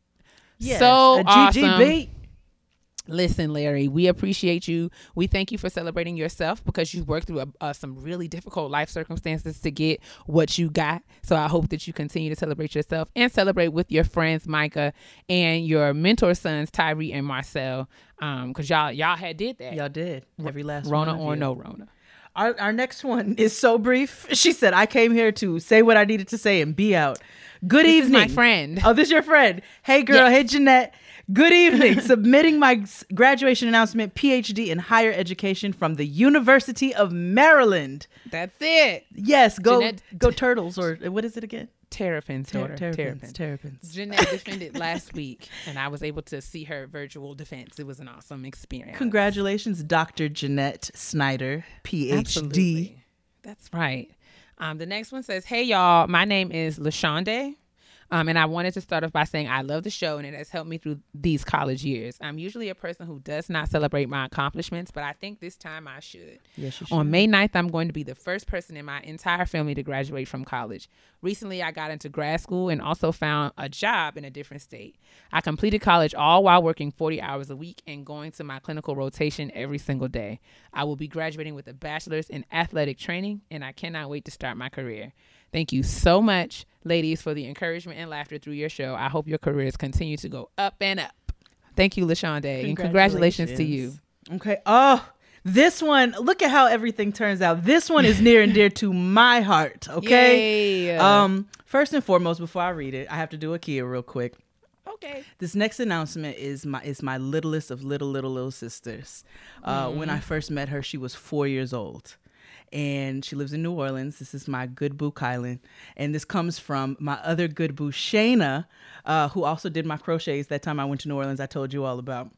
Yes, So a awesome. Listen, Larry, we appreciate you. We thank you for celebrating yourself because you worked through a, uh, some really difficult life circumstances to get what you got. So I hope that you continue to celebrate yourself and celebrate with your friends, Micah, and your mentor sons, Tyree and Marcel, because y'all y'all had did that. Y'all did. Every last Rona one of or you. no Rona. Our, our next one is so brief. [LAUGHS] She said, I came here to say what I needed to say and be out. Good This is evening. my friend. Oh, this is your friend. Hey, girl. Yes. Hey, Jeanette. Good [LAUGHS] evening. Submitting my graduation announcement, PhD in higher education from the University of Maryland. That's it. Yes, go Jeanette- go Turtles or what is it again? Terrapin's Ter- daughter. terrapins. Terrapin. Terrapins. Jeanette defended last week, and I was able to see her virtual defense. It was an awesome experience. Congratulations, Dr. Jeanette Snyder, PhD. Absolutely. That's right. Um, the next one says, "Hey y'all, my name is Lashonde. Um, and I wanted to start off by saying I love the show and it has helped me through these college years. I'm usually a person who does not celebrate my accomplishments, but I think this time I should. Yes, you should. On May 9th, I'm going to be the first person in my entire family to graduate from college. Recently, I got into grad school and also found a job in a different state. I completed college all while working 40 hours a week and going to my clinical rotation every single day. I will be graduating with a bachelor's in athletic training, and I cannot wait to start my career. Thank you so much, ladies, for the encouragement and laughter through your show. I hope your careers continue to go up and up. Thank you, LaShawn Day, and congratulations to you. Okay. Oh, this one, look at how everything turns out. This one is near and dear to my heart. [LAUGHS] Okay. Yay. Um, first and foremost, before I read it, I have to do a Kia real quick. Okay. This next announcement is my is my littlest of little little little sisters. Uh, When I first met her, she was four years old, and she lives in New Orleans. This is my good boo Kylan, and this comes from my other good boo Shayna, uh, who also did my crochets that time I went to New Orleans. I told you all about.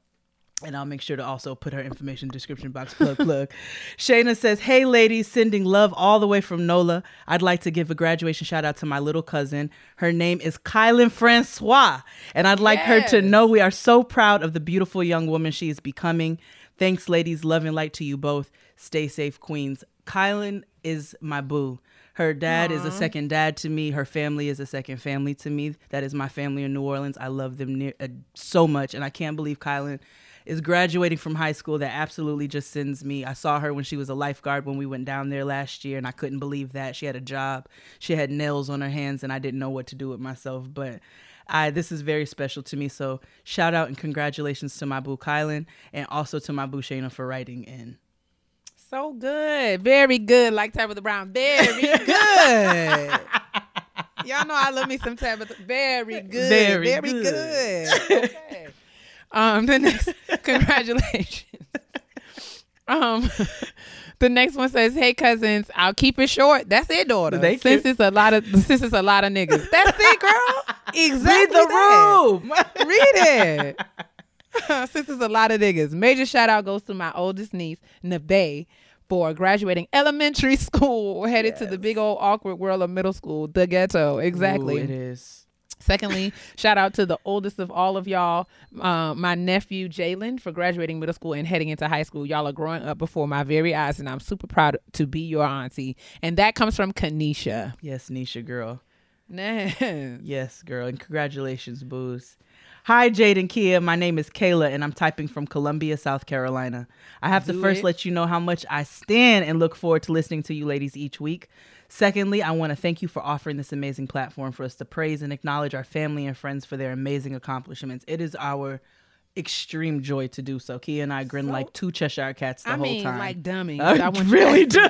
And I'll make sure to also put her information description box plug [LAUGHS] plug. Shayna says, Hey ladies, sending love all the way from NOLA. I'd like to give a graduation shout out to my little cousin. Her name is Kylan Francois. And I'd like her to know we are so proud of the beautiful young woman she is becoming. Thanks, ladies. Love and light to you both. Stay safe, queens. Kylan is my boo. Her dad is a second dad to me. Her family is a second family to me. That is my family in New Orleans. I love them near, uh, so much. And I can't believe Kylan is graduating from high school. That absolutely just sends me. I saw her when she was a lifeguard when we went down there last year, and I couldn't believe that. She had a job. She had nails on her hands, and I didn't know what to do with myself. But I, this is very special to me. So shout out and congratulations to my boo Kylan and also to my boo Shayna for writing in. So good. Very good. Like Tabitha Brown. Very good. [LAUGHS] Y'all know I love me some Tabitha. Very good. Very Very, good. good. [LAUGHS] Okay. Um, the next [LAUGHS] congratulations. um the next one says, Hey cousins, I'll keep it short. That's it, daughter. Thank since it's a lot of since it's a lot of niggas. That's it, girl. Exactly. Read the that. room. Read it. [LAUGHS] Since it's a lot of niggas. Major shout out goes to my oldest niece, Nabe, for graduating elementary [LAUGHS] school, headed to the big old awkward world of middle school, the ghetto. Exactly. Ooh, it is. Secondly, [LAUGHS] shout out to the oldest of all of y'all, uh, my nephew Jalen, for graduating middle school and heading into high school. Y'all are growing up before my very eyes, and I'm super proud to be your auntie. And that comes from Kanisha. Yes, Nisha girl. Nice. Yes, girl. And congratulations, Booze. Hi, Jade and Kia. My name is Kayla, and I'm typing from Columbia, South Carolina. I have to first it. let you know how much I stand and look forward to listening to you ladies each week. Secondly, I want to thank you for offering this amazing platform for us to praise and acknowledge our family and friends for their amazing accomplishments. It is our extreme joy to do so. Kia and I grin So- like two Cheshire cats the I whole mean, time. like dummies. [LAUGHS] I I really do.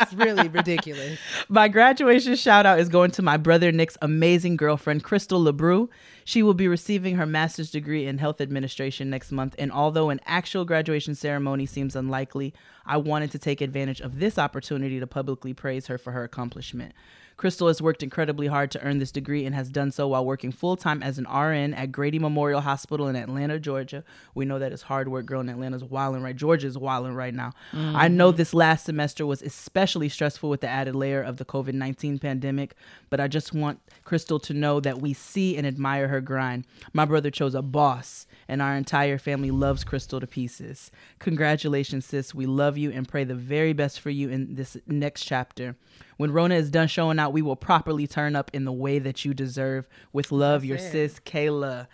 It's really ridiculous. [LAUGHS] My graduation shout out is going to my brother Nick's amazing girlfriend, Crystal LeBrew. She will be receiving her master's degree in health administration next month. And although an actual graduation ceremony seems unlikely, I wanted to take advantage of this opportunity to publicly praise her for her accomplishment. Crystal has worked incredibly hard to earn this degree and has done so while working full time as an RN at Grady Memorial Hospital in Atlanta, Georgia. We know that it's hard work. Girl in Atlanta's wilding right. Georgia's wilding right now. I know mm-hmm. this last semester was especially stressful with the added layer of the COVID 19 pandemic, but I just want Crystal to know that we see and admire her grind. My brother chose a boss, and our entire family loves Crystal to pieces. Congratulations, sis. We love you and pray the very best for you in this next chapter. When Rona is done showing out, we will properly turn up in the way that you deserve. With love, your it. sis, Kayla.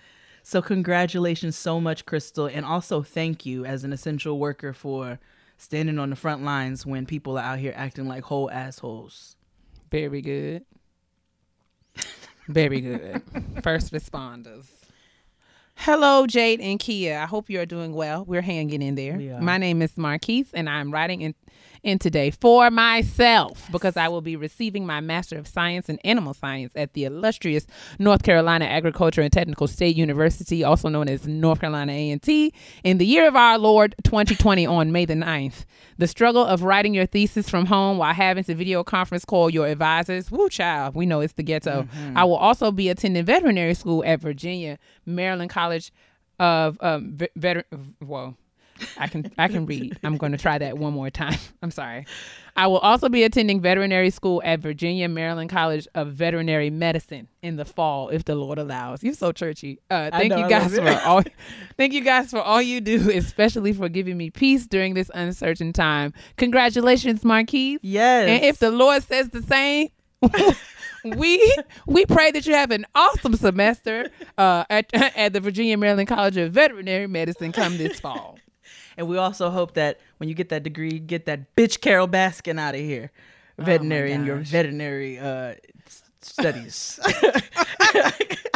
So, congratulations so much, Crystal. And also, thank you as an essential worker for standing on the front lines when people are out here acting like whole assholes. Very good. Very good. [LAUGHS] First responders. Hello, Jade and Kia. I hope you are doing well. We're hanging in there. We. My name is Marquise, and I'm writing in, in today for myself because I will be receiving my Master of Science in Animal Science at the illustrious North Carolina Agriculture and Technical State University, also known as North Carolina A&T, in the year of our Lord 2020 on May the 9th. The struggle of writing your thesis from home while having to video conference call your advisors. Woo, child. We know it's the ghetto. I will also be attending veterinary school at Virginia, Maryland College of um, ve- veter- whoa. I can I can read. I'm going to try that one more time. [LAUGHS] I'm sorry. I will also be attending veterinary school at Virginia Maryland College of Veterinary Medicine in the fall, if the Lord allows. You're so churchy. Uh, thank know, you guys for [LAUGHS] all. Thank you guys for all you do, [LAUGHS] especially for giving me peace during this uncertain time. Congratulations, Marquise. Yes. And if the Lord says the same, we we pray that you have an awesome semester uh, at at the Virginia Maryland College of Veterinary Medicine come this fall. And we also hope that when you get that degree, you get that bitch Carole Baskin out of here. Veterinary in your veterinary uh, studies. [LAUGHS]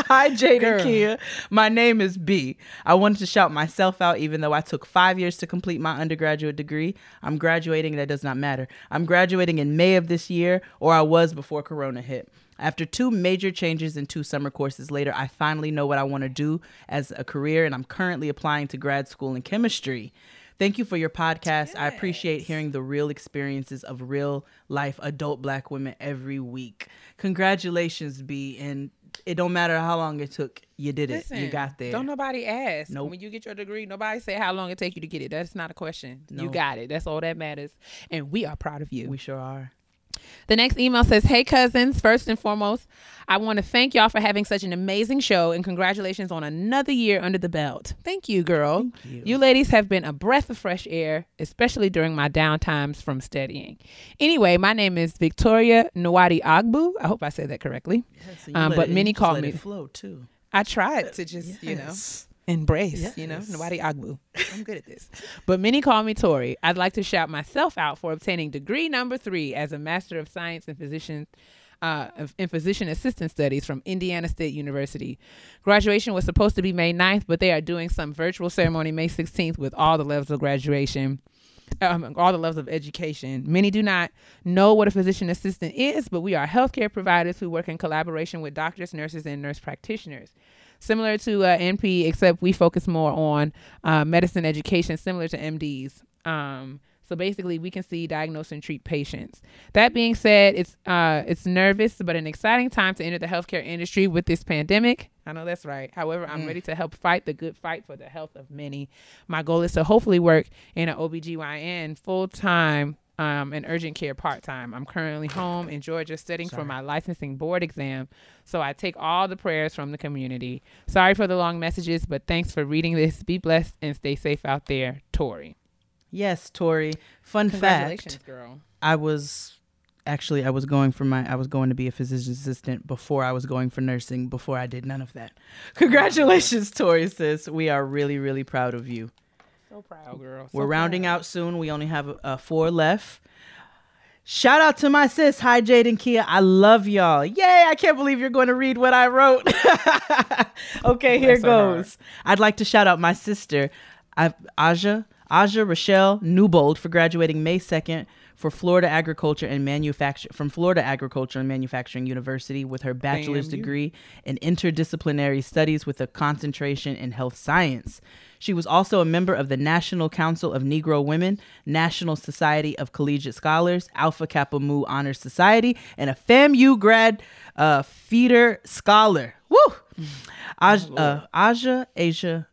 Hi, Jada Girl. Kia. My name is B. I wanted to shout myself out, even though I took five years to complete my undergraduate degree. I'm graduating, that does not matter. I'm graduating in May of this year, or I was before Corona hit. After two major changes and two summer courses later, I finally know what I want to do as a career, and I'm currently applying to grad school in chemistry. Thank you for your podcast. I appreciate hearing the real experiences of real life adult black women every week. Congratulations, B. And it don't matter how long it took, you did it. you got there. Don't nobody ask. Nope. When you get your degree, nobody say how long it take you to get it. That's not a question. You got it. That's all that matters. And we are proud of you. we sure are. The next email says, Hey cousins, first and foremost, I want to thank y'all for having such an amazing show and congratulations on another year under the belt. Thank you, girl. you. ladies have been a breath of fresh air, especially during my downtimes from studying. Anyway, my name is Victoria Nwadi Agbu. I hope I said that correctly. Yes, Um, but many call me- flow too. I tried to just, you know, Yes. embrace, you know, Yes. Nwadi Agbu. I'm good at this. [LAUGHS] But many call me Tori. I'd like to shout myself out for obtaining degree number three as a Master of Science in Physician. Uh, in physician assistant studies from Indiana State University. Graduation was supposed to be May 9th, but they are doing some virtual ceremony May 16th with all the levels of graduation, um, all the levels of education. Many do not know what a physician assistant is, but we are healthcare providers who work in collaboration with doctors, nurses, and nurse practitioners similar to uh, NP, except we focus more on uh, medicine education, similar to MDs. Um, so basically, we can see, diagnose, and treat patients. That being said, it's uh, it's nervous, but an exciting time to enter the healthcare industry with this pandemic. I know that's right. However, I'm ready to help fight the good fight for the health of many. My goal is to hopefully work in an OBGYN full time um, and urgent care part time. I'm currently home in Georgia studying for my licensing board exam. So I take all the prayers from the community. Sorry for the long messages, but thanks for reading this. Be blessed and stay safe out there, Tori. Yes, Tori. Fun fact. girl. I was actually I was going for my I was going to be a physician assistant before I was going for nursing before I did none of that. Congratulations, Tori sis. We are really really proud of you. So proud, girl. We're rounding out soon. We only have uh, four left. Shout out to my sis. Hi, Jade and Kia. I love y'all. Yay. I can't believe you're going to read what I wrote. [LAUGHS] okay, here Bless her heart. goes. I'd like to shout out my sister, Aja, Aja Rochelle Newbold, for graduating May 2nd for Florida Agriculture and Manufacture from Florida Agriculture and Manufacturing University with her bachelor's degree in interdisciplinary studies with a concentration in health science. She was also a member of the National Council of Negro Women, National Society of Collegiate Scholars, Alpha Kappa Mu Honor Society, and a FAMU grad uh, feeder scholar. Woo! Aj- uh, Aja, Asia,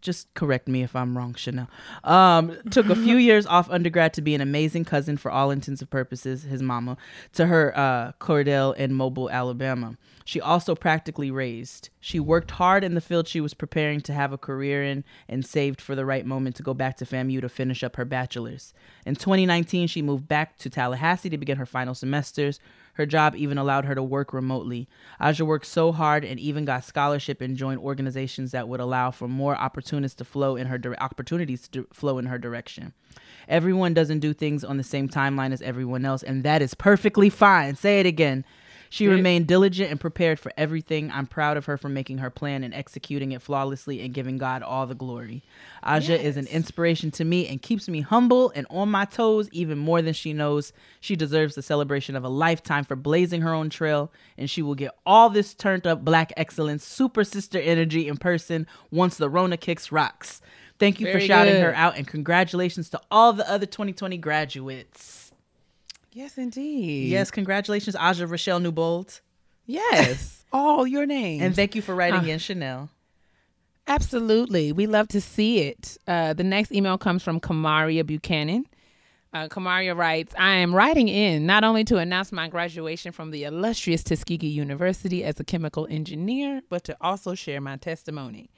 just correct me if I'm wrong, Chanel. Um, took a few [LAUGHS] years off undergrad to be an amazing cousin for all intents and purposes, his mama, to her uh, Cordell in Mobile, Alabama. She also practically raised. She worked hard in the field she was preparing to have a career in and saved for the right moment to go back to FAMU to finish up her bachelor's. In 2019, she moved back to Tallahassee to begin her final semesters. Her job even allowed her to work remotely. Aja worked so hard and even got scholarship and joined organizations that would allow for more opportunities to flow in her dire- opportunities to flow in her direction. Everyone doesn't do things on the same timeline as everyone else, and that is perfectly fine. Say it again. She remained diligent and prepared for everything. I'm proud of her for making her plan and executing it flawlessly and giving God all the glory. Aja is an inspiration to me and keeps me humble and on my toes even more than she knows. She deserves the celebration of a lifetime for blazing her own trail, and she will get all this turned up black excellence, super sister energy in person once the Rona kicks rocks. Thank you for shouting good. her out and congratulations to all the other 2020 graduates. Yes, indeed. Yes, congratulations, Aja Rochelle Newbold. Yes. [LAUGHS] All your names. And thank you for writing Uh. in, Chanel. Absolutely. We love to see it. Uh, the next email comes from Kamaria Buchanan. Uh, Kamaria writes, I am writing in not only to announce my graduation from the illustrious Tuskegee University as a chemical engineer, but to also share my testimony.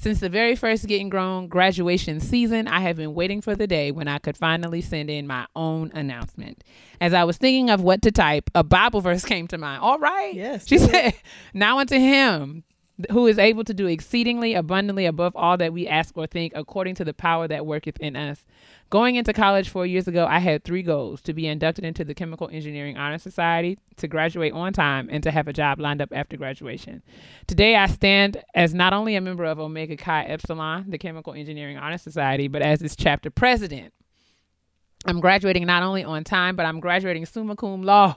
Since the very first Getting Grown graduation season, I have been waiting for the day when I could finally send in my own announcement. As I was thinking of what to type, a Bible verse [LAUGHS] came to mind. All right. Yes, She said, Now unto him who is able to do exceedingly abundantly above all that we ask or think according to the power that worketh in us. Going into college four years ago, I had three goals to be inducted into the Chemical Engineering Honor Society, to graduate on time, and to have a job lined up after graduation. Today, I stand as not only a member of Omega Chi Epsilon, the Chemical Engineering Honor Society, but as its chapter president. I'm graduating not only on time, but I'm graduating summa cum laude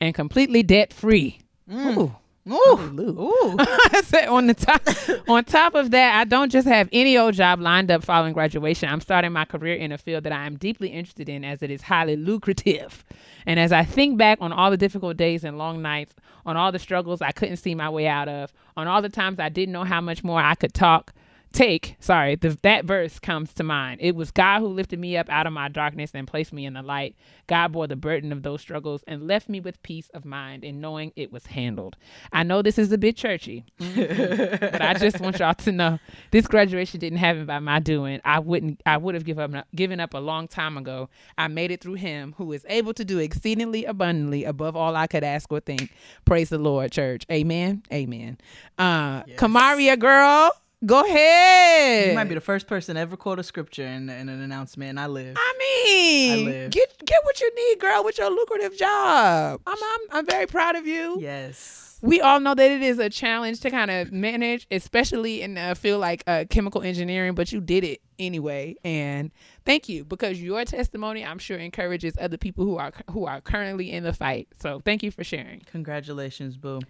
and completely debt free. Mm. Ooh. Ooh, ooh. [LAUGHS] I said on the top on top of that, I don't just have any old job lined up following graduation. I'm starting my career in a field that I am deeply interested in as it is highly lucrative. And as I think back on all the difficult days and long nights, on all the struggles I couldn't see my way out of, on all the times I didn't know how much more I could talk, take, sorry, the, that verse comes to mind. It was God who lifted me up out of my darkness and placed me in the light. God bore the burden of those struggles and left me with peace of mind in knowing it was handled. I know this is a bit churchy, [LAUGHS] but I just want y'all to know this graduation didn't happen by my doing. I wouldn't I would have given up given up a long time ago. I made it through him who is able to do exceedingly abundantly above all I could ask or think. Praise the Lord, church. Amen. Amen. Uh Kamaria girl, go ahead. You might be the first person to ever quote a scripture in, in an announcement, and I live. I mean, I live. get get what you need, girl, with your lucrative job. I'm I'm, I'm very proud of you. Yes. we all know that it is a challenge to kind of manage, especially in a field like uh, chemical engineering, but you did it anyway. And thank you because your testimony, I'm sure, encourages other people who are who are currently in the fight. So thank you for sharing. Congratulations, Boo.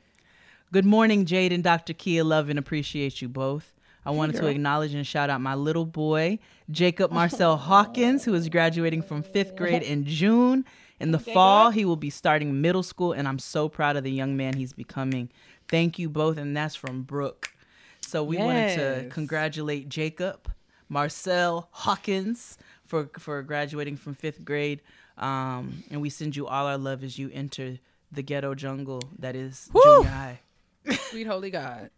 Good morning, Jade and Dr. Kia. Love and appreciate you both. I wanted to acknowledge and shout out my little boy, Jacob [LAUGHS] Marcel Hawkins, who is graduating from fifth grade in June. In the fall, he will be starting middle school, and I'm so proud of the young man he's becoming. Thank you both, and that's from Brooke. So we wanted to congratulate Jacob Marcel Hawkins for for graduating from fifth grade, um, and we send you all our love as you enter the ghetto jungle that is Woo! junior high. Sweet holy God.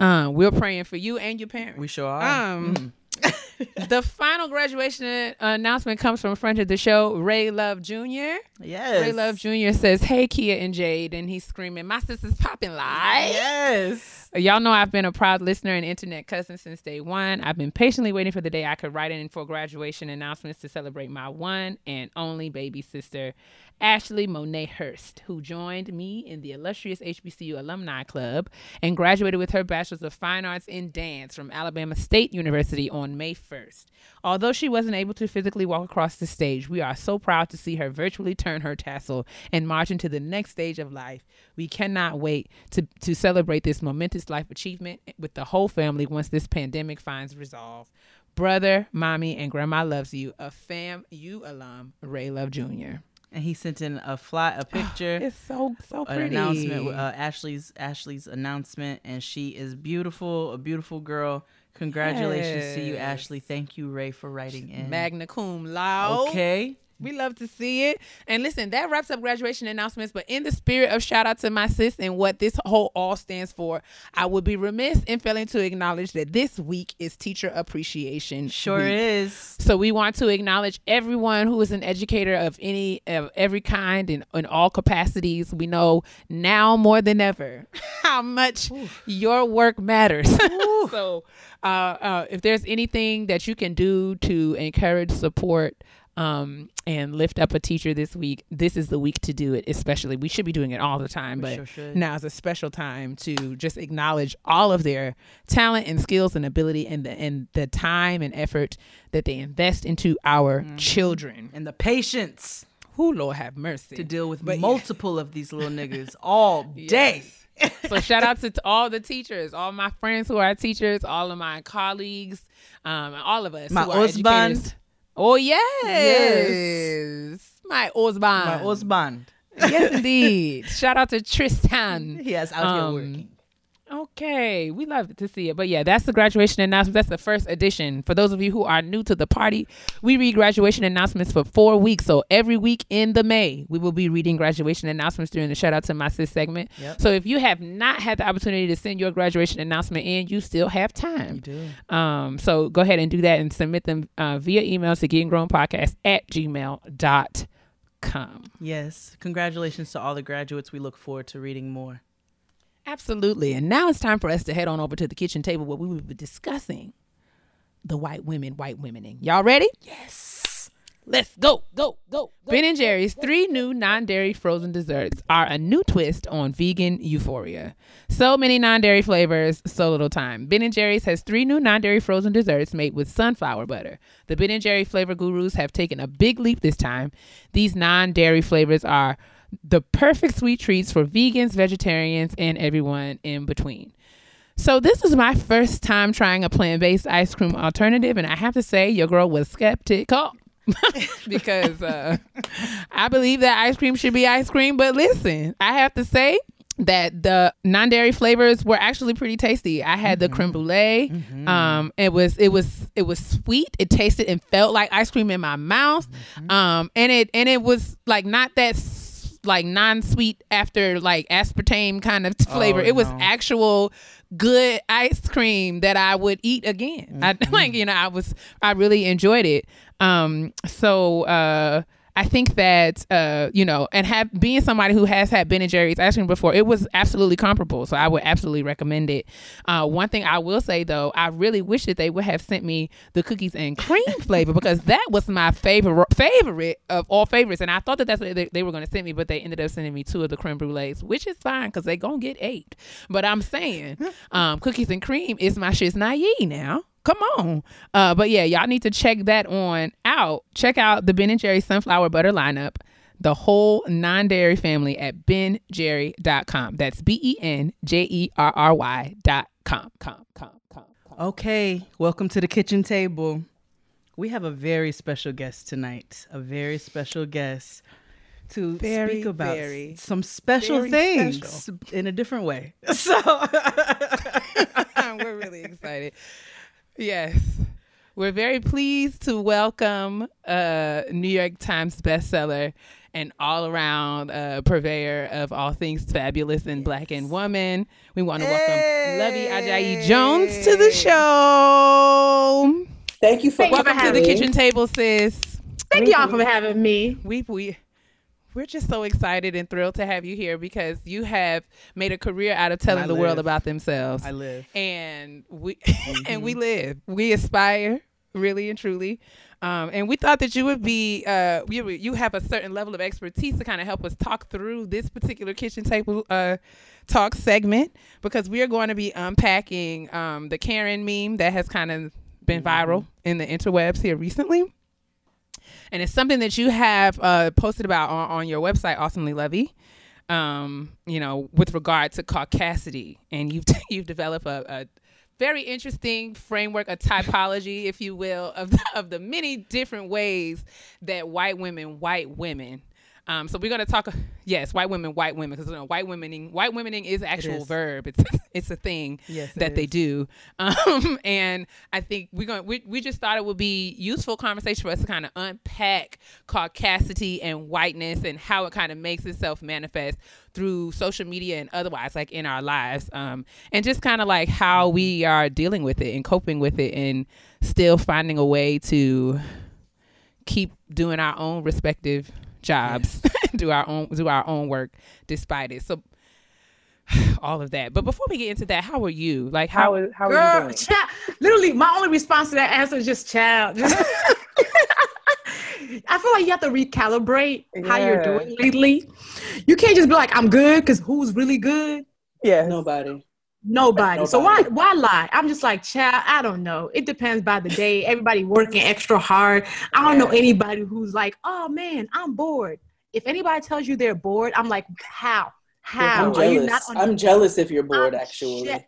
Uh, we're praying for you and your parents. We sure are. Um, [LAUGHS] the final graduation announcement comes from a friend of the show, Ray Love Jr. yes. Ray Love Jr. says, "Hey Kia and Jade," and he's screaming, "My sister's popping live!" Yes. Y'all know I've been a proud listener and internet cousin since day one. I've been patiently waiting for the day I could write in for graduation announcements to celebrate my one and only baby sister, Ashley Monet Hurst, who joined me in the illustrious HBCU Alumni Club and graduated with her Bachelor's of Fine Arts in Dance from Alabama State University on May 1st. Although she wasn't able to physically walk across the stage, we are so proud to see her virtually turn her tassel and march into the next stage of life. We cannot wait to, to celebrate this momentous life achievement with the whole family once this pandemic finds resolve. Brother, mommy, and grandma loves you. A fam you alum, Ray Love Jr. And he sent in a fly, a [GASPS] picture, It's so so an pretty. announcement, with, uh, Ashley's Ashley's announcement, and she is beautiful, a beautiful girl. Congratulations to you, Ashley. Thank you, Ray, for writing in. Magna cum laude. Okay. We love to see it. And listen, that wraps up graduation announcements. But in the spirit of shout out to my sis and what this whole all stands for, I would be remiss in failing to acknowledge that this week is Teacher Appreciation. Sure Week. is. So we want to acknowledge everyone who is an educator of any of every kind in, in all capacities. We know now more than ever [LAUGHS] how much your work matters. [LAUGHS] so uh, uh, if there's anything that you can do to encourage, support, um, and lift up a teacher this week, this is the week to do it. Especially, we should be doing it all the time, but sure now is a special time to just acknowledge all of their talent and skills and ability and the and the time and effort that they invest into our Mm-hmm. children. And the patience Who Lord have mercy to deal with But yeah. multiple of these little niggas all [LAUGHS] day. so shout out to, all the teachers, all my friends who are teachers, all of my colleagues, um, all of us. My husband. Oh yes, Yes. my husband. My husband. yes, indeed. [LAUGHS] Shout out to Tristan. He has out here Um, working. Okay, we love to see it. But yeah, that's the graduation announcement. That's the first edition. For those of you who are new to the party, we read graduation announcements for four weeks. So every week in the May, we will be reading graduation announcements during the shout out to my sis segment. Yep. So if you have not had the opportunity to send your graduation announcement in, you still have time. Um, so go ahead and do that and submit them uh, via email to gettinggrownpodcast at gmail.com. Yes. Congratulations to all the graduates. We look forward to reading more. Absolutely. And now it's time for us to head on over to the kitchen table where we will be discussing the white women, white womening. Y'all ready? Yes. Let's go, go, go. Ben and Jerry's three new non-dairy frozen desserts are a new twist on vegan euphoria. So many non-dairy flavors, so little time. Ben and Jerry's has three new non-dairy frozen desserts made with sunflower butter. The Ben and Jerry flavor gurus have taken a big leap this time. These non-dairy flavors are the perfect sweet treats for vegans, vegetarians, and everyone in between. So this is my first time trying a plant-based ice cream alternative, and I have to say, your girl was skeptical [LAUGHS] because uh, I believe that ice cream should be ice cream. But listen, I have to say that the non-dairy flavors were actually pretty tasty. I had the creme brulee. Um, it was it was it was sweet. It tasted and felt like ice cream in my mouth. Um, and it and it was like not that like non-sweet after like aspartame kind of flavor. Oh, it was no. actual good ice cream that I would eat again. I [LAUGHS] like you know I was I really enjoyed it. Um, so uh. I think that uh, you know, and have being somebody who has had Ben and Jerry's ice cream before, it was absolutely comparable. So I would absolutely recommend it. Uh, one thing I will say though, I really wish that they would have sent me the cookies and cream [LAUGHS] flavor because that was my favorite favorite of all favorites, and I thought that that's what they, they were going to send me, but they ended up sending me two of the creme brulees, which is fine because they gonna get eight. But I'm saying, [LAUGHS] um, cookies and cream is my shit's naive now. Come on. Uh, but yeah, y'all need to check that on out. Check out the Ben and Jerry sunflower butter lineup, the whole non-dairy family at benjerry.com. That's B E N J E R R Y dot com. Com, com, com, com. Okay, welcome to the kitchen table. We have a very special guest tonight. A very special guest to Very, speak about very, some special very things in a different way. [LAUGHS] So [LAUGHS] We're really excited. Yes. We're very pleased to welcome uh, New York Times bestseller and all around uh, purveyor of all things fabulous and black and woman. We want to welcome Luvvie Ajayi Jones to the show. Thank you for Welcome to having the me. kitchen table, sis. Thank y'all for having me. We we we're just so excited and thrilled to have you here because you have made a career out of telling the world about themselves. I live. and we [LAUGHS] and we live. We aspire really and truly. Um, and we thought that you would be uh, you, you have a certain level of expertise to kind of help us talk through this particular kitchen table uh, talk segment because we are going to be unpacking um, the karen meme that has kind of been viral in the interwebs here recently and it's something that you have uh, posted about on, on your website awesomely Luvvie um, you know, with regard to caucasity, and you've [LAUGHS] you've developed a, a very interesting framework, a typology, if you will, of the, of the many different ways that white women, white women. Um, so we're gonna talk. Yes, white women, white women, because you know, white womening, white womening is an actual is. verb. It's [LAUGHS] it's a thing Yes, that they do. Um, [LAUGHS] and I think we're going. We we just thought it would be useful conversation for us to kind of unpack caucasity and whiteness and how it kind of makes itself manifest through social media and otherwise, like in our lives, um, and just kind of like how we are dealing with it and coping with it, and still finding a way to keep doing our own respective jobs, [LAUGHS] do our own do our own work despite it. So [SIGHS] all of that. But before we get into that, how are you? Like how, How is how are you doing? child, literally, my only response to that answer is just child. Just- [LAUGHS] I feel like you have to recalibrate how you're doing lately. You can't just be like, I'm good, because who's really good? Yeah. Nobody. Nobody. So why why lie? I'm just like, child, I don't know. It depends by the day. Everybody working extra hard. I don't know anybody who's like, oh man, I'm bored. If anybody tells you they're bored, I'm like, how? How I'm are you jealous. not on I'm jealous if you're bored, I'm actually. shit.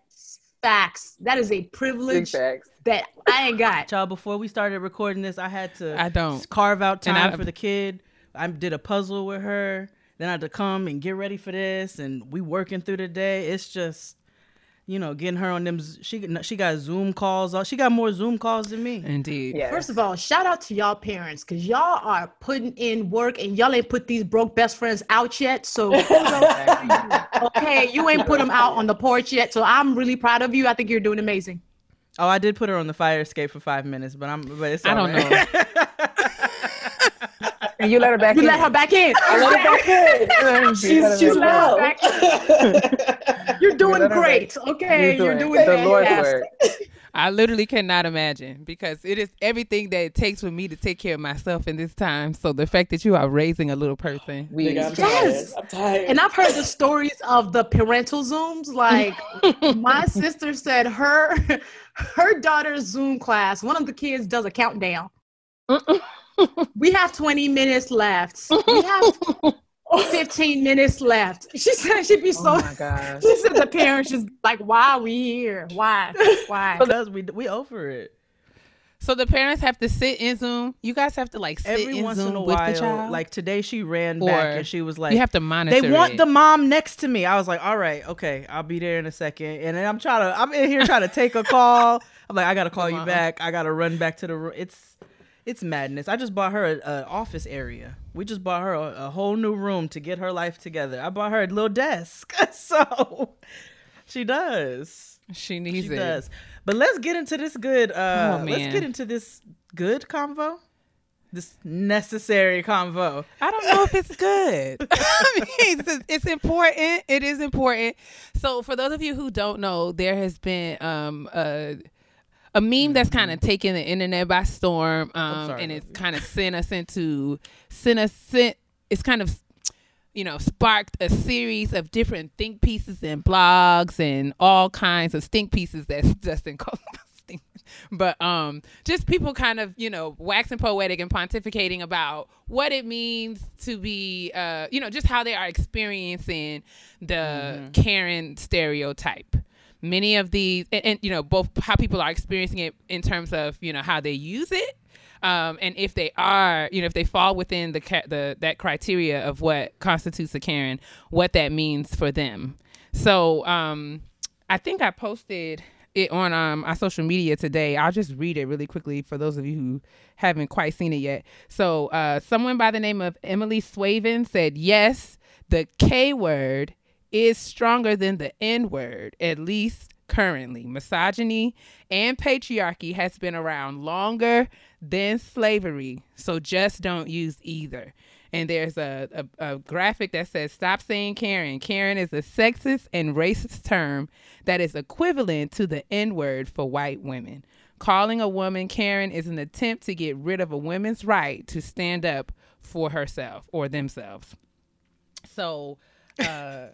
Facts. That is a privilege that I ain't got. Child, before we started recording this, I had to I don't. carve out time I- for the kid. I did a puzzle with her. Then I had to come and get ready for this, and we working through the day. It's just you know, getting her on them. She she got Zoom calls. Uh, she got more Zoom calls than me. Indeed. Yes. First of all, shout out to y'all parents because y'all are putting in work and y'all ain't put these broke best friends out yet. So [LAUGHS] kudos to you. okay, you ain't put them out on the porch yet. So I'm really proud of you. I think you're doing amazing. Oh, I did put her on the fire escape for five minutes, but I'm. But it's I don't right. [LAUGHS] and you let her back You in. let her back in. I let her back in. She's let she's her loud. You're doing let her back- great. Okay, You're you're doing doing the Lord's work. I literally cannot imagine because it is everything that it takes for me to take care of myself in this time. So the fact that you are raising a little person, We, I'm Yes. I'm tired. And I've heard the stories of the parental zooms. Like [LAUGHS] my sister said, her her daughter's Zoom class. One of the kids does a countdown. We have 20 minutes left. We have 15 minutes left. She said she'd be oh so. oh my [LAUGHS] gosh. she said the parents just like, why are we here? Why? Why? [LAUGHS] because we we over it. so the parents have to sit in Zoom. You guys have to like sit Every in once Zoom in a with the child. like today, she ran Or back and she was like, you have to monitor. They want it. the mom next to me. I was like, all right, okay, I'll be there in a second. And then I'm trying to, I'm in here trying to take a call. [LAUGHS] I'm like, I gotta call you mom. back. I gotta run back to the room. It's, it's madness. I just bought her an office area. We just bought her a, a whole new room to get her life together. I bought her a little desk, [LAUGHS] so she does. She needs She it. does. But let's get into this good. Uh, Oh, let's get into this good convo. This necessary convo. I don't know if it's good. [LAUGHS] I mean, it's, it's important. It is important. So, for those of you who don't know, there has been um, a, a meme that's kind of taken the internet by storm, um, sorry, and it's kind of sent us into sent us sent. It's kind of you know sparked a series of different think pieces and blogs and all kinds of stink pieces that's [LAUGHS] Justin calls [LAUGHS] stink. But um, just people kind of you know waxing poetic and pontificating about what it means to be uh, you know just how they are experiencing the Karen stereotype. Many of these, and, and you know, both how people are experiencing it in terms of you know how they use it, um, and if they are, you know, if they fall within the the that criteria of what constitutes a Karen, what that means for them. So um, I think I posted it on um, our social media today. I'll just read it really quickly for those of you who haven't quite seen it yet. So uh, someone by the name of Emily Swaven said, "Yes, the K word is stronger than the N word, at least currently. Misogyny and patriarchy has been around longer than slavery, so just don't use either. And there's a, a, a graphic that says, Stop saying Karen. Karen is a sexist and racist term that is equivalent to the N word for white women. Calling a woman Karen is an attempt to get rid of a woman's right to stand up for herself or themselves. So, uh,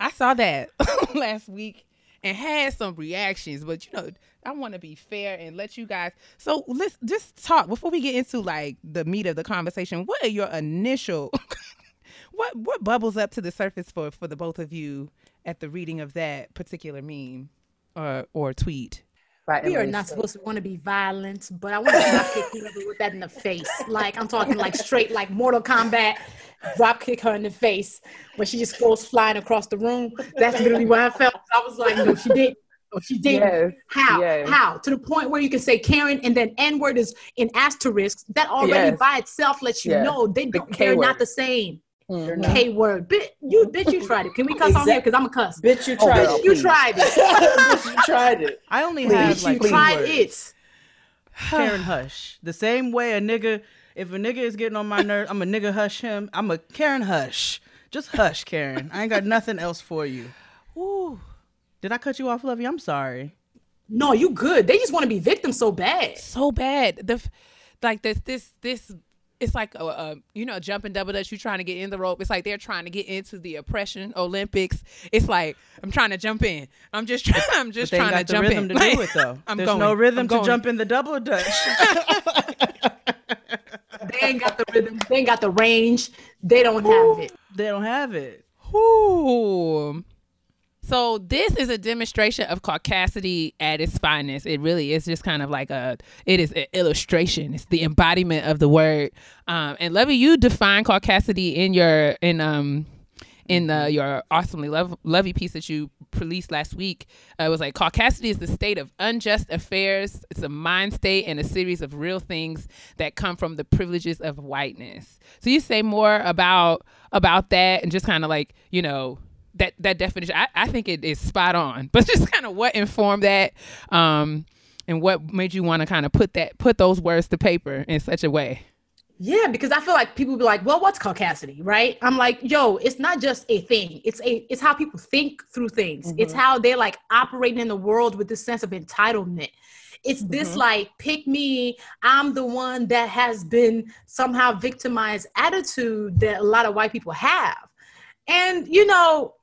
I saw that [LAUGHS] last week and had some reactions, but you know, I want to be fair and let you guys. So let's just talk before we get into like the meat of the conversation. What are your initial? [LAUGHS] what what bubbles up to the surface for for the both of you at the reading of that particular meme or or tweet? Right, We are not supposed to want to be violent, but I want to drop kick whoever with that in the face. Like I'm talking like straight like Mortal Kombat, drop kick her in the face when she just goes flying across the room. That's literally what I felt. I was like, no, she didn't. No, she didn't. Yes. How? yes. How? To the point where you can say Karen and then N word is in asterisks. That already Yes. by itself lets you know they The don't, they're word. not the same. Mhm. K word. Bit you bitch you tried it. Can we cuss on here? Because I'm a cuss. Bitch, you Oh, tried girl, it. You tried it. [LAUGHS] Bitch, you tried it. I only Please, have like you tried words. it. Karen Hush. The same way a nigga, if a nigga is getting on my nerves, I'm a nigga hush him. I'm a Karen Hush. Just hush, Karen. I ain't got nothing else for you. Ooh. Did I cut you off, Luvvie? I'm sorry. No, you good. They just want to be victims so bad. so bad. The like this this this it's like a, a you know jumping double dutch. You trying to get in the rope. It's like they're trying to get into the oppression Olympics. It's like I'm trying to jump in. I'm just [LAUGHS] trying. I'm But just they ain't trying got to the jump rhythm in. to Like, do it though. [LAUGHS] I'm There's going. no rhythm I'm to jump in the double dutch. [LAUGHS] They ain't got the rhythm. They ain't got the range. They don't have it. they don't have it. Ooh. So this is a demonstration of caucasity at its finest. It really is just kind of like a. It is an illustration. It's the embodiment of the word. Um, and Luvvie, you define caucasity in your in um in the your awesomely love, Luvvie piece that you released last week. Uh, it was like caucasity is the state of unjust affairs. It's a mind state and a series of real things that come from the privileges of whiteness. So you say more about about that and just kind of like you know that that definition. I, I think it is spot on, [LAUGHS] but just kind of what informed that. Um, and what made you want to kind of put that put those words to paper in such a way Yeah, because I feel like people be like, "Well, what's caucasity?" Right? I'm like, "Yo, it's not just a thing. It's a it's how people think through things. It's how they're like operating in the world with this sense of entitlement. It's this like pick me, I'm the one that has been somehow victimized attitude that a lot of white people have. And you know,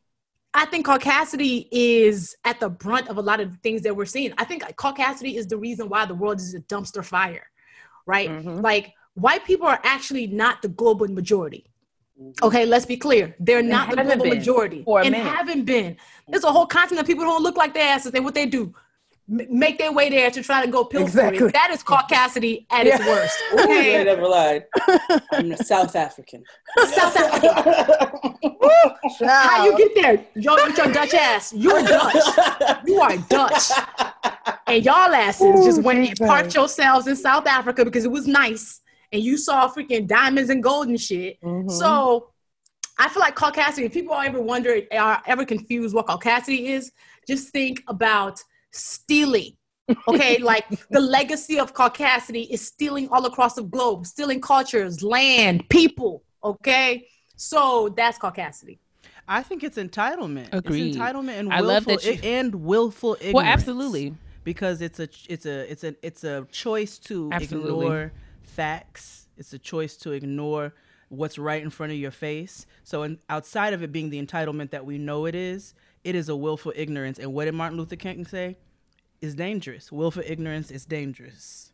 I think caucasity is at the brunt of a lot of the things that we're seeing. I think caucasity is the reason why the world is a dumpster fire, right? Like white people are actually not the global majority. Okay, let's be clear. They're not the global majority and minute. haven't been. There's a whole continent of people who don't look like their asses. And what they do, make their way there to try to go pilfer Exactly. it. That is caucasity at its Yeah. worst. Ooh, I Okay, never lied. [LAUGHS] I'm South African. South African. [LAUGHS] How you get there? Yo, with your Dutch ass. You're Dutch. You are Dutch. And y'all asses just went and parked yourselves in South Africa because it was nice and you saw freaking diamonds and gold and shit. So I feel like caucasity, if people ever wonder, are ever confused what caucasity is, just think about stealing. Okay, [LAUGHS] like the legacy of caucasity is stealing all across the globe, stealing cultures, land, people. Okay, so that's caucasity. I think it's entitlement. Agreed. It's entitlement and I love willful that you- and willful ignorance. well absolutely because it's a it's a it's a it's a choice to Absolutely. ignore facts. It's a choice to ignore what's right in front of your face. So, in, outside of it being the entitlement that we know it is, it is a willful ignorance. And what did Martin Luther King say? Is dangerous. Willful ignorance is dangerous.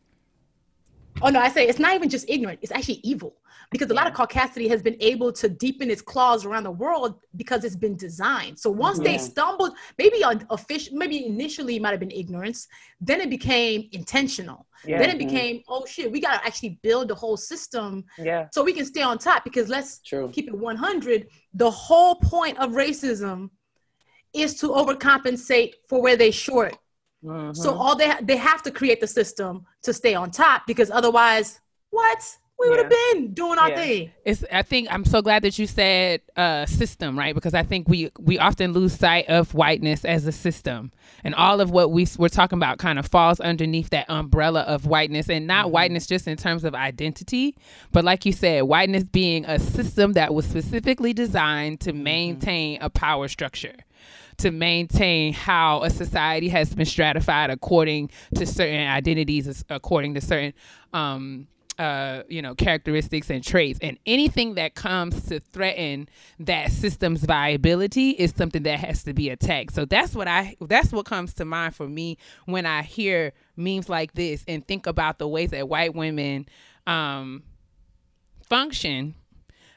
Oh no, I say it's not even just ignorant; it's actually evil. Because a lot of caucasity has been able to deepen its claws around the world because it's been designed. So once they stumbled, maybe on official, maybe initially it might have been ignorance, then it became intentional. Yeah. Then it mm-hmm. became, oh shit, we gotta actually build the whole system Yeah. so we can stay on top. Because let's True. keep it 100. The whole point of racism is to overcompensate for where they short. Mm-hmm. So all they they have to create the system to stay on top because otherwise, what we would have Yeah. been doing our Yeah. thing. it's i think i'm so glad that you said uh system right because i think we we often lose sight of whiteness as a system and all of what we we're talking about kind of falls underneath that umbrella of whiteness and not whiteness just in terms of identity but like you said whiteness being a system that was specifically designed to maintain a power structure to maintain how a society has been stratified according to certain identities, according to certain, um, uh, you know, characteristics and traits. And anything that comes to threaten that system's viability is something that has to be attacked. So that's what I, that's what comes to mind for me when I hear memes like this and think about the ways that white women, um, function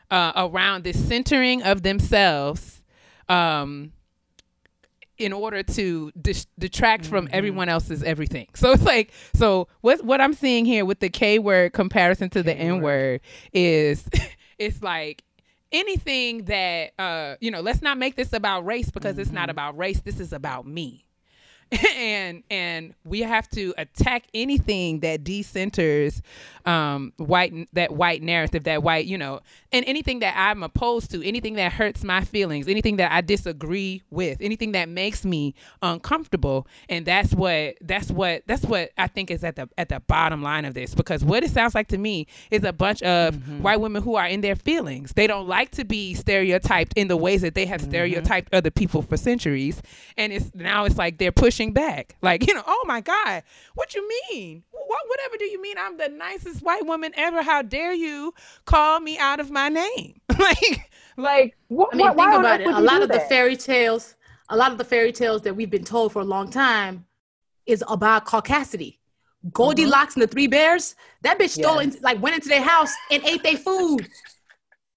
uh, around this centering of themselves um, in order to dis- detract from everyone else's everything. [LAUGHS] So it's like, so what what I'm seeing here with the K word comparison to the N word is, [LAUGHS] it's like anything that uh, you know. Let's not make this about race because it's not about race. This is about me. [LAUGHS] and and we have to attack anything that decenters um white that white narrative that white you know and anything that i'm opposed to anything that hurts my feelings anything that i disagree with anything that makes me uncomfortable. And that's what that's what that's what i think is at the at the bottom line of this. Because what it sounds like to me is a bunch of white women who are in their feelings. They don't like to be stereotyped in the ways that they have stereotyped other people for centuries. And it's now it's like they're pushing back [LAUGHS] like you know oh my god what you mean what whatever do you mean i'm the nicest white woman ever how dare you call me out of my name [LAUGHS] like Like, what, I mean, think about it. A lot of the fairy tales, a lot of the fairy tales that we've been told for a long time is about caucasity. Goldilocks and the Three Bears. That bitch stole, in, like, went into their house and ate their food.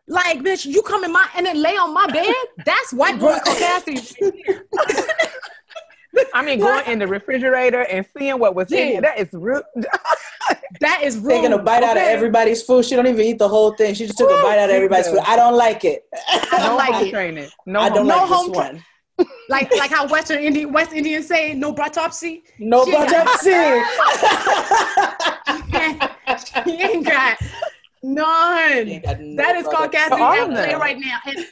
Like, bitch, you come in my and then lay on my bed. That's white boy [LAUGHS] caucasity. I mean, going in the refrigerator and seeing what was in Yeah. it, that is rude. [LAUGHS] that is rude. Taking a bite out of everybody's food. She don't even eat the whole thing. She just took a bite out of everybody's food. I don't like it. I don't like it. training. No, I don't home No like home this tra- one. [LAUGHS] Like like how Western Indian West Indians say no broughtupsy. No She ain't broughtupsy. [LAUGHS] She ain't got none. That is called Kathy All of play right now. And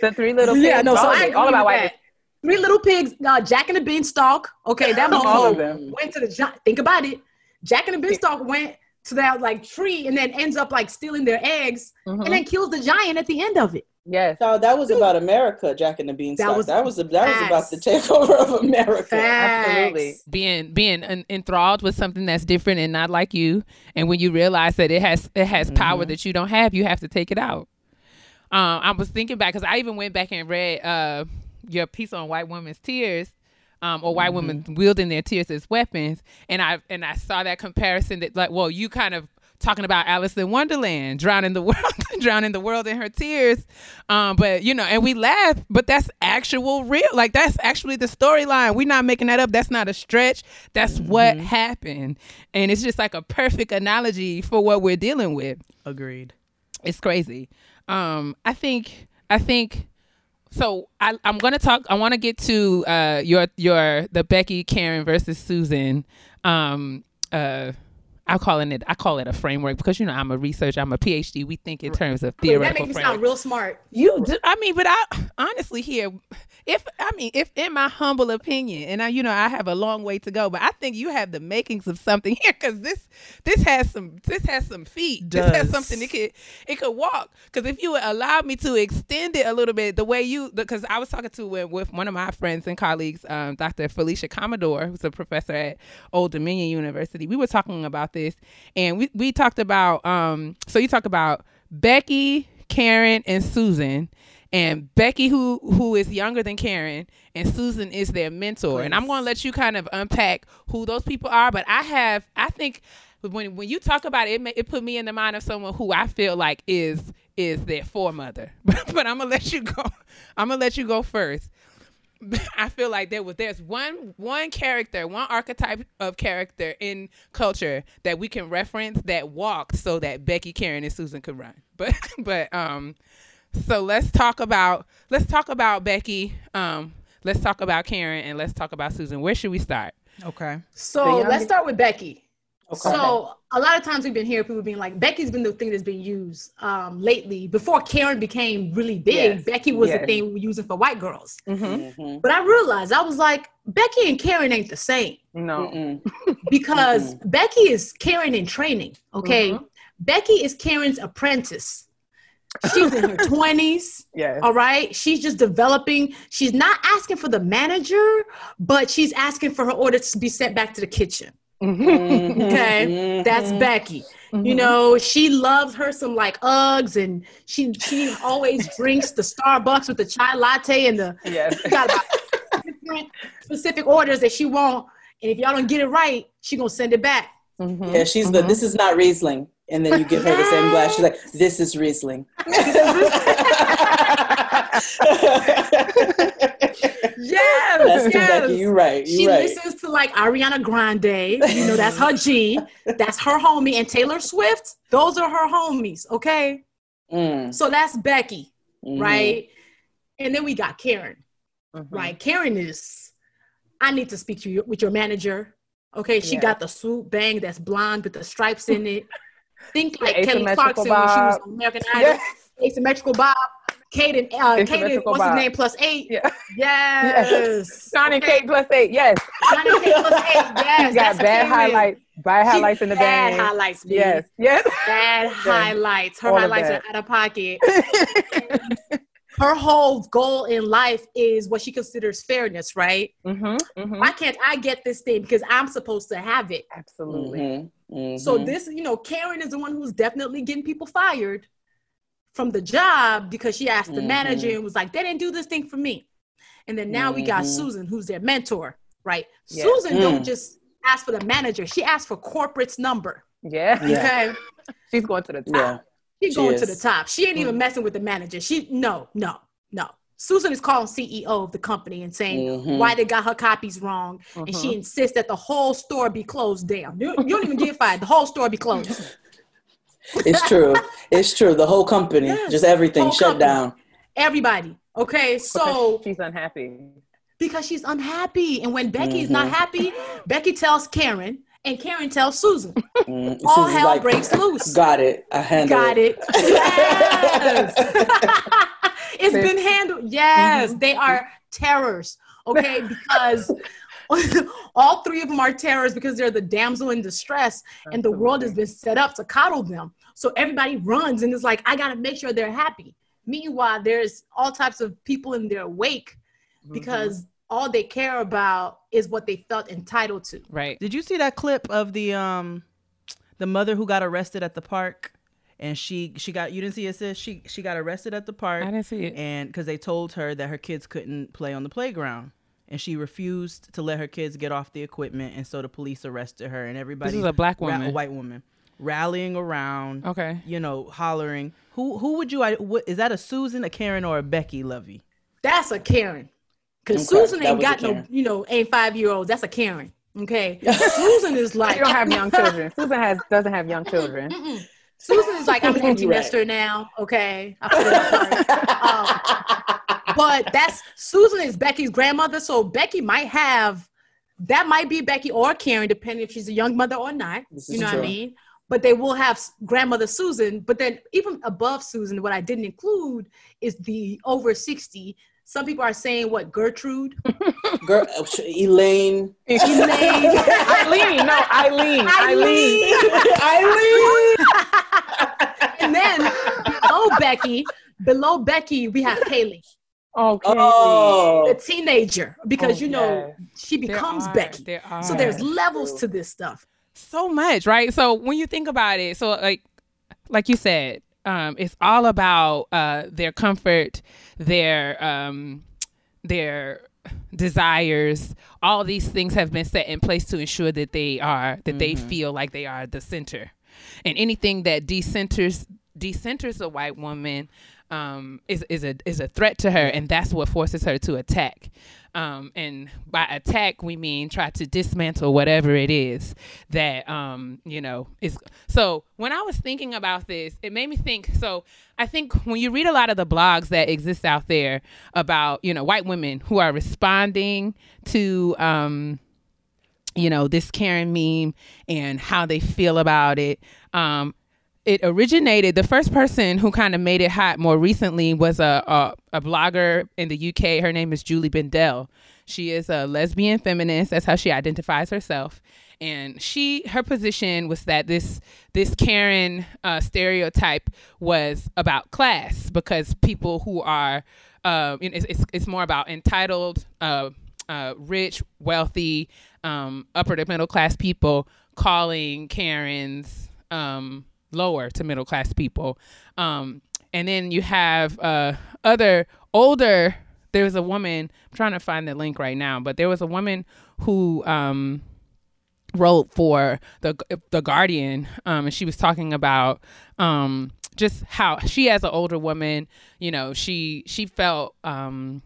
the three little pigs. yeah, pigs, no, so all, I agree all about that. white. Three Little Pigs, uh, Jack and the Beanstalk. Okay, that [LAUGHS] All of motherfucker them. went to the gi- think about it. Jack and the Beanstalk went to that like tree and then ends up like stealing their eggs Mhm. and then kills the giant at the end of it. Yes. No, that was about America, Jack and the Beanstalk. That was That was that was, about the takeover of America. Facts. Absolutely. being being en- enthralled with something that's different and not like you and when you realize that it has it has power that you don't have you have to take it out um i was thinking back because i even went back and read uh your piece on white women's tears um, or white women wielding their tears as weapons. And i and i saw that comparison that like well you kind of talking about alice in wonderland drowning the [LAUGHS] world drowning the world in her tears. Um but you know and we laugh but that's actual real like that's actually the storyline. We're not making that up. That's not a stretch. That's what happened. And it's just like a perfect analogy for what we're dealing with. Agreed. it's crazy um i think i think so I, i'm gonna talk i want to get to uh your your the becky karen versus susan um uh I'm calling it. I call it a framework because you know I'm a researcher. I'm a PhD. We think in terms of Wait, that makes me sound real smart. You, do, I mean, but I honestly here, if I mean, if in my humble opinion, and I, you know, I have a long way to go, but I think you have the makings of something [LAUGHS] here because this, this has some, this has some feet. Does. This has something it could, it could walk. Because if you would allow me to extend it a little bit, the way you, because I was talking to with, with one of my friends and colleagues, um, Dr. Felicia Commodore, who's a professor at Old Dominion University. We were talking about this, and we we talked about, um, so you talk about Becky, Karen, and Susan. And Becky, who who is younger than Karen, and Susan is their mentor. And I'm going to let you kind of unpack who those people are. But I have, I think, when when you talk about it, it, ma- it put me in the mind of someone who I feel like is is their foremother. [LAUGHS] But I'm gonna let you go. I'm gonna let you go first. [LAUGHS] I feel like there was there's one one character, one archetype of character in culture that we can reference that walked so that Becky, Karen, and Susan could run. [LAUGHS] But but um so let's talk about let's talk about Becky, um, let's talk about Karen and let's talk about Susan. Where should we start? Okay. So let's start with Becky. Okay. So a lot of times we've been hearing people being like, Becky's been the thing that's been used um, lately. Before Karen became really big, Yes. Becky was the thing we were using for white girls. Mm-hmm. Mhm. But I realized I was like, Becky and Karen ain't the same No. Mm-mm. [LAUGHS] because Becky is Karen in training. Okay, Mhm. Becky is Karen's apprentice. She's in her [LAUGHS] twenties. Yes. All right. She's just developing. She's not asking for the manager, but she's asking for her orders to be sent back to the kitchen. Mm-hmm. [LAUGHS] Okay. That's Becky. You know, she loves her some like Uggs and she she always [LAUGHS] drinks the Starbucks with the chai latte and the Yes. got different specific orders that she want. And if y'all don't get it right, she gonna send it back. Mhm. Yeah, she's the. This is not Riesling, and then you give her the same glass. She's like, [LAUGHS] "This is Riesling." Yes, That's yes. Becky. You're right. She You're right. listens to like Ariana Grande, you know, that's her [LAUGHS] G, that's her homie, and Taylor Swift, those are her homies, okay? Mm, So that's Becky, mhm. right? And then we got Karen, Mhm. right? Karen is, I need to speak to you with your manager, okay? She Yeah. got the swoop bang that's blonde with the stripes in it. Think like Kelly Clarkson when she was on American [LAUGHS] Idol. Yes. Asymmetrical Bob, Kate and uh, Kate and Asymmetrical what's his name plus eight. Yeah. [LAUGHS] Yes. Johnny Okay. Kate plus eight. Yes. Johnny Kate plus eight. [LAUGHS] Yes. She's got that's bad highlights. Bad She- highlights in the bad band. highlights. baby. Yes. Yes. Bad [LAUGHS] highlights. Her All highlights are out of pocket. Her whole goal in life is what she considers fairness, right? mm-hmm. Mm-hmm. Why can't I get this thing because I'm supposed to have it? Absolutely. Mhm, mhm. So this, you know, Karen is the one who's definitely getting people fired from the job because she asked the Mhm. manager and was like, "They didn't do this thing for me." And then now we got Mhm. Susan, who's their mentor, right? Yeah. Susan don't Mm. just ask for the manager; she asked for corporate's number. Yeah. [LAUGHS] Yeah. Okay, She's going to the top. yeah. she's She going to the top. She ain't even Mm. messing with the manager. She no, no, no. Susan is calling CEO of the company and saying Mhm. why they got her copies wrong, and Mm-hmm. she insists that the whole store be closed down. You, you don't even get fired; the whole store be closed. [LAUGHS] It's true. It's true. The whole company, Yes. just everything Whole shut company. down. Everybody, okay. Because So she's unhappy. because she's unhappy, and when Becky is not happy, Becky tells Karen, and Karen tells Susan. Mm, All Susan's hell like, breaks loose. Got it. I handled Got it. Yes. [LAUGHS] it's They- been handled. Yes, they are [LAUGHS] terrors. Okay, because [LAUGHS] all three of them are terrors because they're the damsel in distress, and the world has been set up to coddle them. So everybody runs and is like, I gotta make sure they're happy. Meanwhile, there's all types of people in their wake because all they care about is what they felt entitled to. Right. Did you see that clip of the um the mother who got arrested at the park? And she she got you didn't see it sis she she got arrested at the park I didn't see it. and because they told her that her kids couldn't play on the playground and she refused to let her kids get off the equipment and so the police arrested her and everybody This is a black ra- woman. a white woman rallying around Okay. you know hollering who who would you I what is that a Susan a Karen or a Becky Luvvie That's a Karen. Cause Okay, Susan ain't got no, you know, ain't five year olds. That's a Karen. Okay. [LAUGHS] Susan is like You don't have young [LAUGHS] children. Susan has doesn't have young children. Mm-mm. Susan is like, I'm [LAUGHS] an empty Right. nester now. Okay. I put it. Um, but that's Susan is Becky's grandmother. So Becky might have that might be Becky or Karen, depending if she's a young mother or not. This You is know what. I mean? But they will have grandmother Susan. But then even above Susan, what I didn't include is the over 60. Some people are saying what Gertrude. [LAUGHS] Girl, oh, Elaine. Elaine. [LAUGHS] Eileen, no, Eileen, Eileen. Eileen. [LAUGHS] and then below Becky, below Becky, we have Kaylee, Okay. the Oh. teenager, because Oh, you know yes. she There becomes are- Becky. There are. So there's levels to this stuff. so much, right? So when you think about it, so like like you said, um, it's all about uh, their comfort, their um, their desires. All these things have been set in place to ensure that they are that they feel like they are the center, and anything that decenters decenters a white woman um, is is a is a threat to her, and that's what forces her to attack. Um, and by attack, we mean try to dismantle whatever it is that um, you know is. So when I was thinking about this, it made me think. So I think when you read a lot of the blogs that exist out there about you know white women who are responding to um, you know this Karen meme and how they feel about it. Um, it originated. The first person who kind of made it hot more recently was a, a a blogger in the UK. Her name is Julie Bindel. She is a lesbian feminist. That's how she identifies herself. And she, her position was that this this Karen uh, stereotype was about class because people who are, uh, it's, it's it's more about entitled, uh, uh, rich, wealthy, um, upper to middle class people calling Karens um, lower to middle class people. Um, and then you have uh, other older. There was a woman. I'm trying to find the link right now, but there was a woman who um, wrote for the the Guardian, um, and she was talking about um, just how she, as an older woman, you know, she she felt um,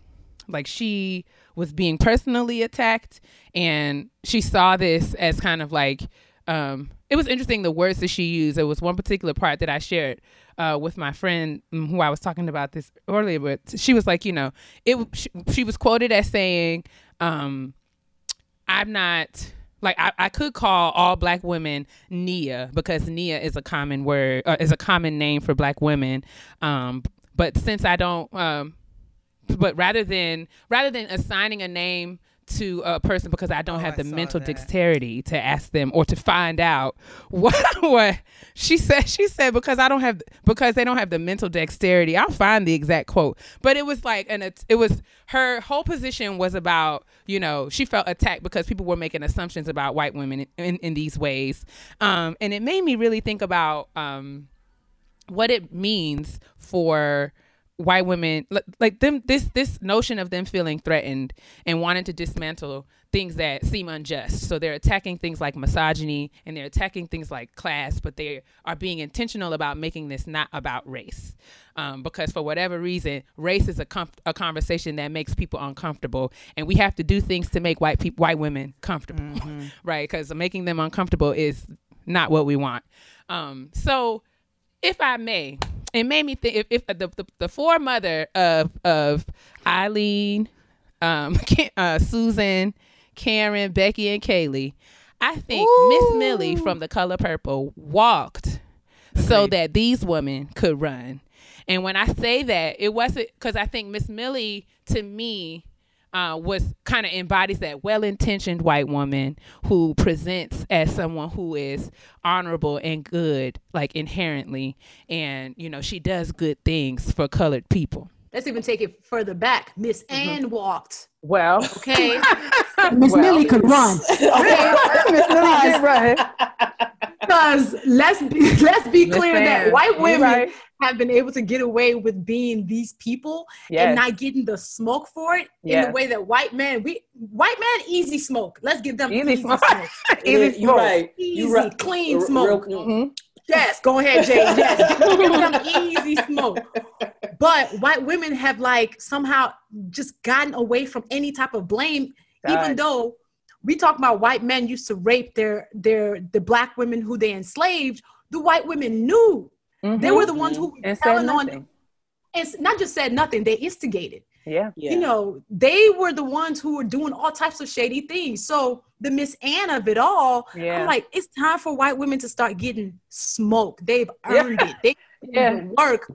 like she was being personally attacked, and she saw this as kind of like um, it was interesting the words that she used. There was one particular part that I shared uh, with my friend mm, who I was talking about this earlier, but she was like, you know, it. She, she was quoted as saying, um, "I'm not." Like I, I could call all black women Nia because Nia is a common word, uh, is a common name for black women. Um, but since I don't, um, but rather than rather than assigning a name to a person because I don't Oh, have the mental that. dexterity to ask them or to find out [LAUGHS] what what she said she said because I don't have because they don't have the mental dexterity. I'll find the exact quote. But it was like and it, it was her whole position was about you know she felt attacked because people were making assumptions about white women in, in, in these ways. Um, and it made me really think about um, what it means for white women like them this this notion of them feeling threatened and wanting to dismantle things that seem unjust. So they're attacking things like misogyny and they're attacking things like class, but they are being intentional about making this not about race. Um, because for whatever reason, race is a, com- a conversation that makes people uncomfortable, and we have to do things to make white people, white women comfortable, [LAUGHS] right? Because making them uncomfortable is not what we want. Um, so, if I may, it made me think if, if the, the the foremother of of Eileen, um, [LAUGHS] uh, Susan, Karen, Becky, and Kaylee, I think Miss Millie from The Color Purple walked so that these women could run. And when I say that, it wasn't because I think Miss Millie to me uh, was kind of embodies that well-intentioned white woman who presents as someone who is honorable and good, like inherently, and you know she does good things for colored people. Let's even take it further back. Miss Anne walked. Well, Okay. [LAUGHS] Miss Well. Millie could run. [LAUGHS] Okay. [LAUGHS] Miss Millie did run. Because let's be let's be Miss clear that Ann, white women right. have been able to get away with being these people and not getting the smoke for it in the way that white men we white man easy smoke. Let's give them Easy easy, smoke. smoke. Easy You're smoke. right. Easy, right. clean R- smoke. real- Mhm. Yes, go ahead, Jay. Yes, give them easy smoke. But white women have like somehow just gotten away from any type of blame, even though we talk about white men used to rape their their the black women who they enslaved. The white women knew they were the ones who were Mm-hmm. and said telling on nothing. and s- not just said nothing, they instigated. Yeah. Yeah. You know, they were the ones who were doing all types of shady things. So the Miss Anne of it all, Yeah. I'm like, it's time for white women to start getting smoke. They've Yeah. earned it. They Yeah. [LAUGHS] yeah. work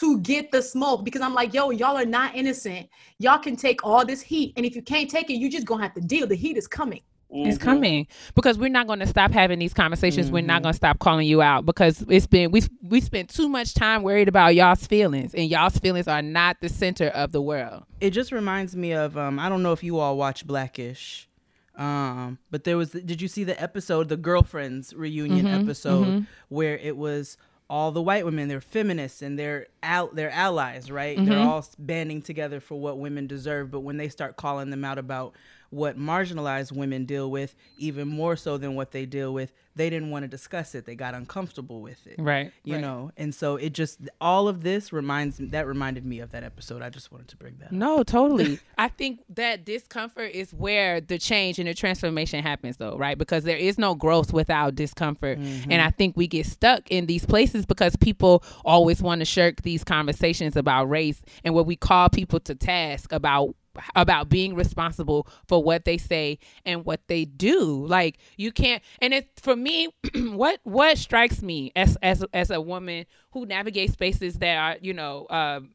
to get the smoke because I'm like, yo, y'all are not innocent. Y'all can take all this heat, and if you can't take it, you just gonna have to deal. The heat is coming. It's Mhm. coming because we're not going to stop having these conversations. We're Mm-hmm. not going to stop calling you out because it's been we we spent too much time worried about y'all's feelings, and y'all's feelings are not the center of the world. it just reminds me of um I don't know if you all watch Blackish. Um but there was did you see the episode the girlfriends reunion Mhm, episode mhm. where it was all the white women they're feminists and they're al- they're allies right they're Mhm. all banding together for what women deserve but when they start calling them out about what marginalized women deal with even more so than what they deal with they didn't want to discuss it they got uncomfortable with it Right. you know and so it just all of this reminds me that reminded me of that episode i just wanted to bring that up No, totally. [LAUGHS] I think that discomfort is where the change and the transformation happens, though, right? Because there is no growth without discomfort. Mm-hmm. And I think we get stuck in these places because people always want to shirk these conversations about race and what we call people to task about about being responsible for what they say and what they do like you can't and it for me [CLEARS THROAT] what what strikes me as as as a woman who navigates spaces that are you know um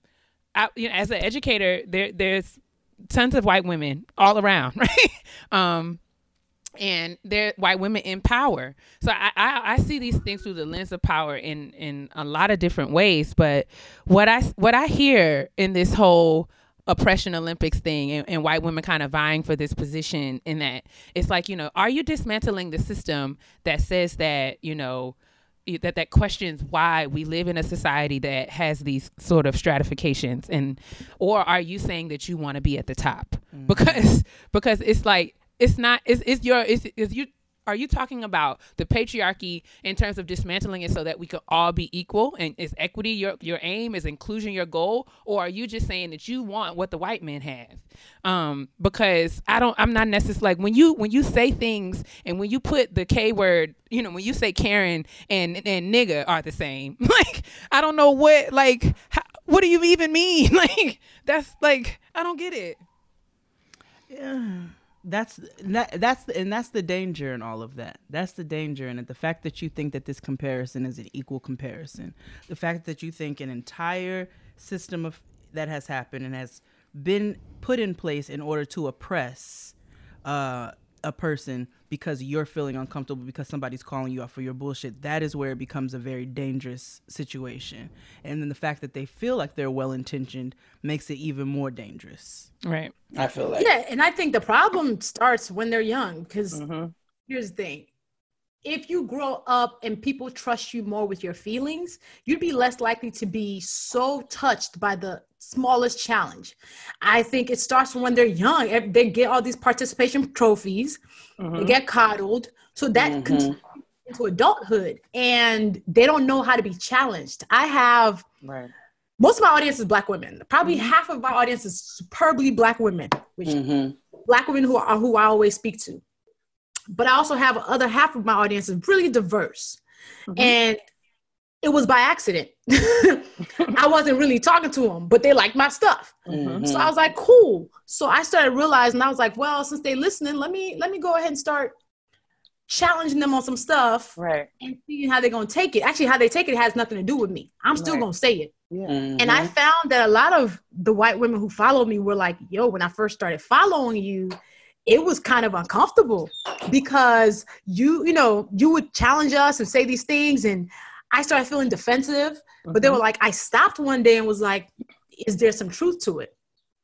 you know, as an educator, there there's tons of white women all around, [LAUGHS] right? Um, and they're white women in power. So I, I I see these things through the lens of power in in a lot of different ways. But what I what I hear in this whole oppression olympics thing and, and white women kind of vying for this position in that. It's like you know are you dismantling the system that says that you know that that questions why we live in a society that has these sort of stratifications and or are you saying that you want to be at the top? Mm. Because because it's like it's not it's, it's your it's, it's you are you talking about the patriarchy in terms of dismantling it so that we could all be equal? And is equity your your aim? Is inclusion your goal? Or are you just saying that you want what the white men have um because i don't i'm not necessarily like when you when you say things and when you put the k word you know when you say karen and and nigga are the same [LAUGHS] like i don't know what like how, what do you even mean? [LAUGHS] Like that's like i don't get it that's that, that's the, and that's the danger in all of that. That's the danger in it. The fact that you think that this comparison is an equal comparison. The fact that you think an entire system of that has happened and has been put in place in order to oppress uh, a person because you're feeling uncomfortable because somebody's calling you out for your bullshit. That is where it becomes a very dangerous situation. And then the fact that they feel like they're well intentioned makes it even more dangerous. right I feel like Yeah, and I think the problem starts when they're young because Mm-hmm. here's the thing. If you grow up and people trust you more with your feelings, you'd be less likely to be so touched by the smallest challenge. I think it starts from when they're young. They get all these participation trophies, they mm-hmm. get coddled. So that mm-hmm. continues into adulthood and they don't know how to be challenged. I have Right. most of my audience is black women. Probably mm-hmm. half of my audience is superbly black women, which Mhm. black women who are who I always speak to. But I also have other half of my audience is really diverse. And it was by accident. [LAUGHS] I wasn't really talking to them, but they liked my stuff. Mhm. So I was like, cool. So I started realizing I was like, well, since they listening, let me let me go ahead and start challenging them on some stuff Right. and seeing how they're gonna take it. Actually, how they take it has nothing to do with me. I'm still Right. gonna say it. Yeah. And I found that a lot of the white women who follow me were like, yo, when I first started following you, it was kind of uncomfortable because you, you know, you would challenge us and say these things. And I started feeling defensive. But they were like, I stopped one day and was like, is there some truth to it?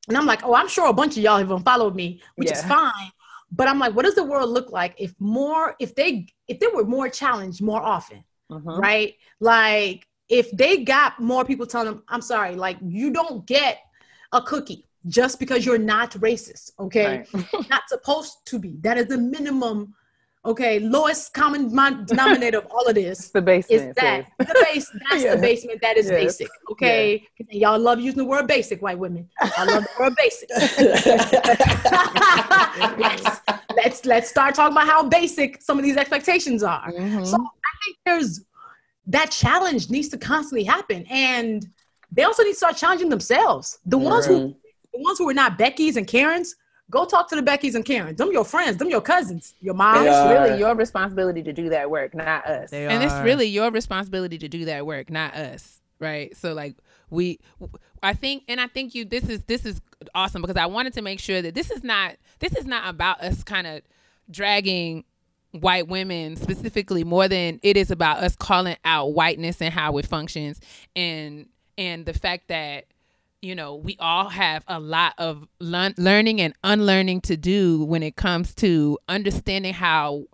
And I'm like, oh, I'm sure a bunch of y'all have unfollowed me, which is fine. But I'm like, what does the world look like if more, if they, if they were more challenged more often? Mhm. right? Like if they got more people telling them, I'm sorry, like you don't get a cookie just because you're not racist, okay? Right. [LAUGHS] not supposed to be. That is the minimum, okay? Lowest common denominator of all of this [LAUGHS] It's the basement. is that sis. the base. That's [LAUGHS] Yeah. the basement. That is Yes. basic, okay? Y'all love using the word basic, white women. I love the word basic. let's, let's let's start talking about how basic some of these expectations are. Mhm. So I think there's that challenge needs to constantly happen, and they also need to start challenging themselves. The ones who. The ones who are not Becky's and Karens, go talk to the Becky's and Karens. Them your friends, them your cousins, your mom. It's really your responsibility to do that work, not us. They and it's really your responsibility to do that work not us right so like we i think and i think you this is this is awesome because i wanted to make sure that this is not this is not about us kind of dragging white women specifically more than it is about us calling out whiteness and how it functions and and the fact that you know we all have a lot of learn- learning and unlearning to do when it comes to understanding how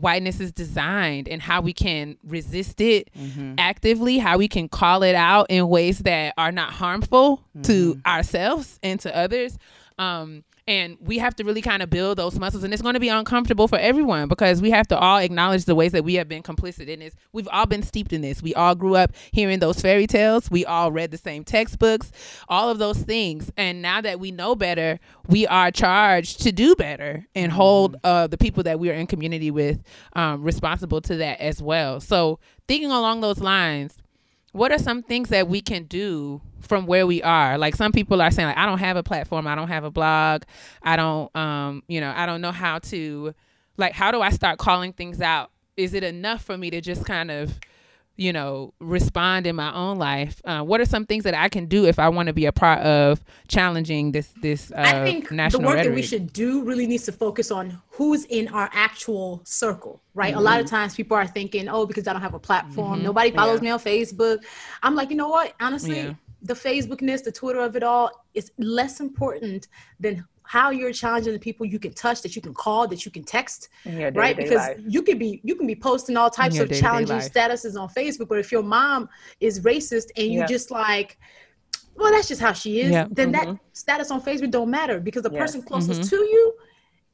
whiteness is designed and how we can resist it mm-hmm. actively, how we can call it out in ways that are not harmful to mm-hmm. ourselves and to others. Um, and we have to really kind of build those muscles, and it's going to be uncomfortable for everyone because we have to all acknowledge the ways that we have been complicit in this. We've all been steeped in this. We all grew up hearing those fairy tales. We all read the same textbooks, all of those things. And now that we know better, we are charged to do better and hold uh, the people that we are in community with um, responsible to that as well. So, thinking along those lines, what are some things that we can do from where we are? Like some people are saying like i don't have a platform. I don't have a blog. I don't um you know i don't know how to like how do i start calling things out? Is it enough for me to just kind of you know respond in my own life uh, what are some things that i can do if i want to be a part of challenging this this uh, I think the national work that we should do really needs to focus on who's in our actual circle, right? A lot of times people are thinking, oh, because I don't have a platform, nobody follows me on Facebook. I'm like, you know what? Honestly, Yeah. the Facebookness, the Twitter of it all is less important than how you're challenging the people you can touch, that you can call, that you can text, right? Because life. you could be you can be posting all types of challenging life. statuses on Facebook, but if your mom is racist and you Yeah. just like well, that's just how she is. Yeah. Then that status on Facebook don't matter because the Yes. person closest to you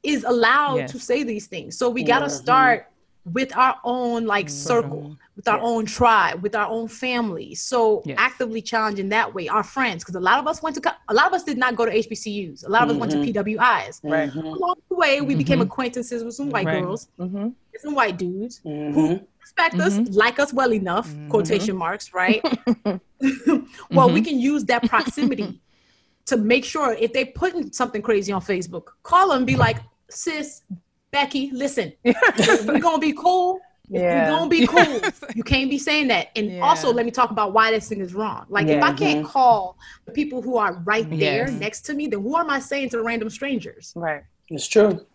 is allowed Yes. to say these things. So we gotta start with our own like circle, with our own tribe, with our own family. So Yes. actively challenging that way our friends, because a lot of us went to co- a lot of us did not go to HBCUs. A lot of us went to mm-hmm. PWIs. Right. Mm-hmm. Along the way, we became mm-hmm. acquaintances with some white Right. girls, Mm-hmm. some white dudes who respect us, like us well enough, quotation marks, right? [LAUGHS] [LAUGHS] well, we can use that proximity to make sure if they putting something crazy on Facebook, call them and be like, sis, Becky, listen, [LAUGHS] we're gonna be cool. Yeah. We're gonna be cool. You can't be saying that. And Yeah. also let me talk about why this thing is wrong. Like if Yeah. I can't call the people who are right there Yes. next to me, then who am I saying to random strangers? Right. It's true.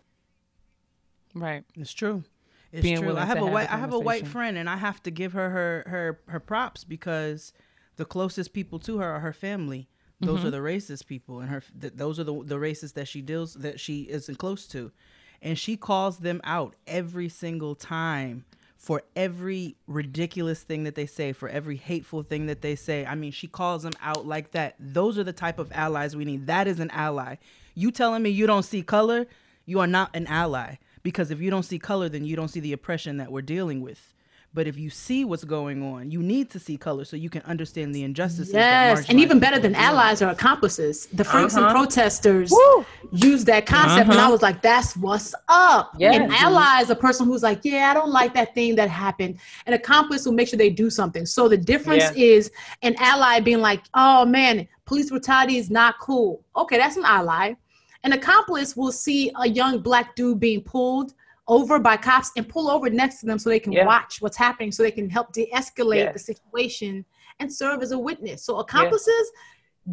right It's true. It's Being true. I have a white the I have a white friend and I have to give her her her her props because the closest people to her are her family. Those Mm-hmm. are the racist people and her th- those are the the racists that she deals that she isn't close to. And she calls them out every single time for every ridiculous thing that they say, for every hateful thing that they say. I mean, she calls them out like that. Those are the type of allies we need. That is an ally. You telling me you don't see color, you are not an ally. Because if you don't see color, then you don't see the oppression that we're dealing with. But if you see what's going on, you need to see color so you can understand the injustices. Yes, and even better than allies or accomplices. The freaks and Uh-huh. protesters Woo. use that concept, and I was like, "That's what's up." Yeah. An ally is a person who's like, "Yeah, I don't like that thing that happened." An accomplice will make sure they do something. So the difference Yeah. is an ally being like, "Oh man, police brutality is not cool." Okay, that's an ally. An accomplice will see a young black dude being pulled over by cops and pull over next to them so they can Yeah. watch what's happening, so they can help de-escalate the situation and serve as a witness. So accomplices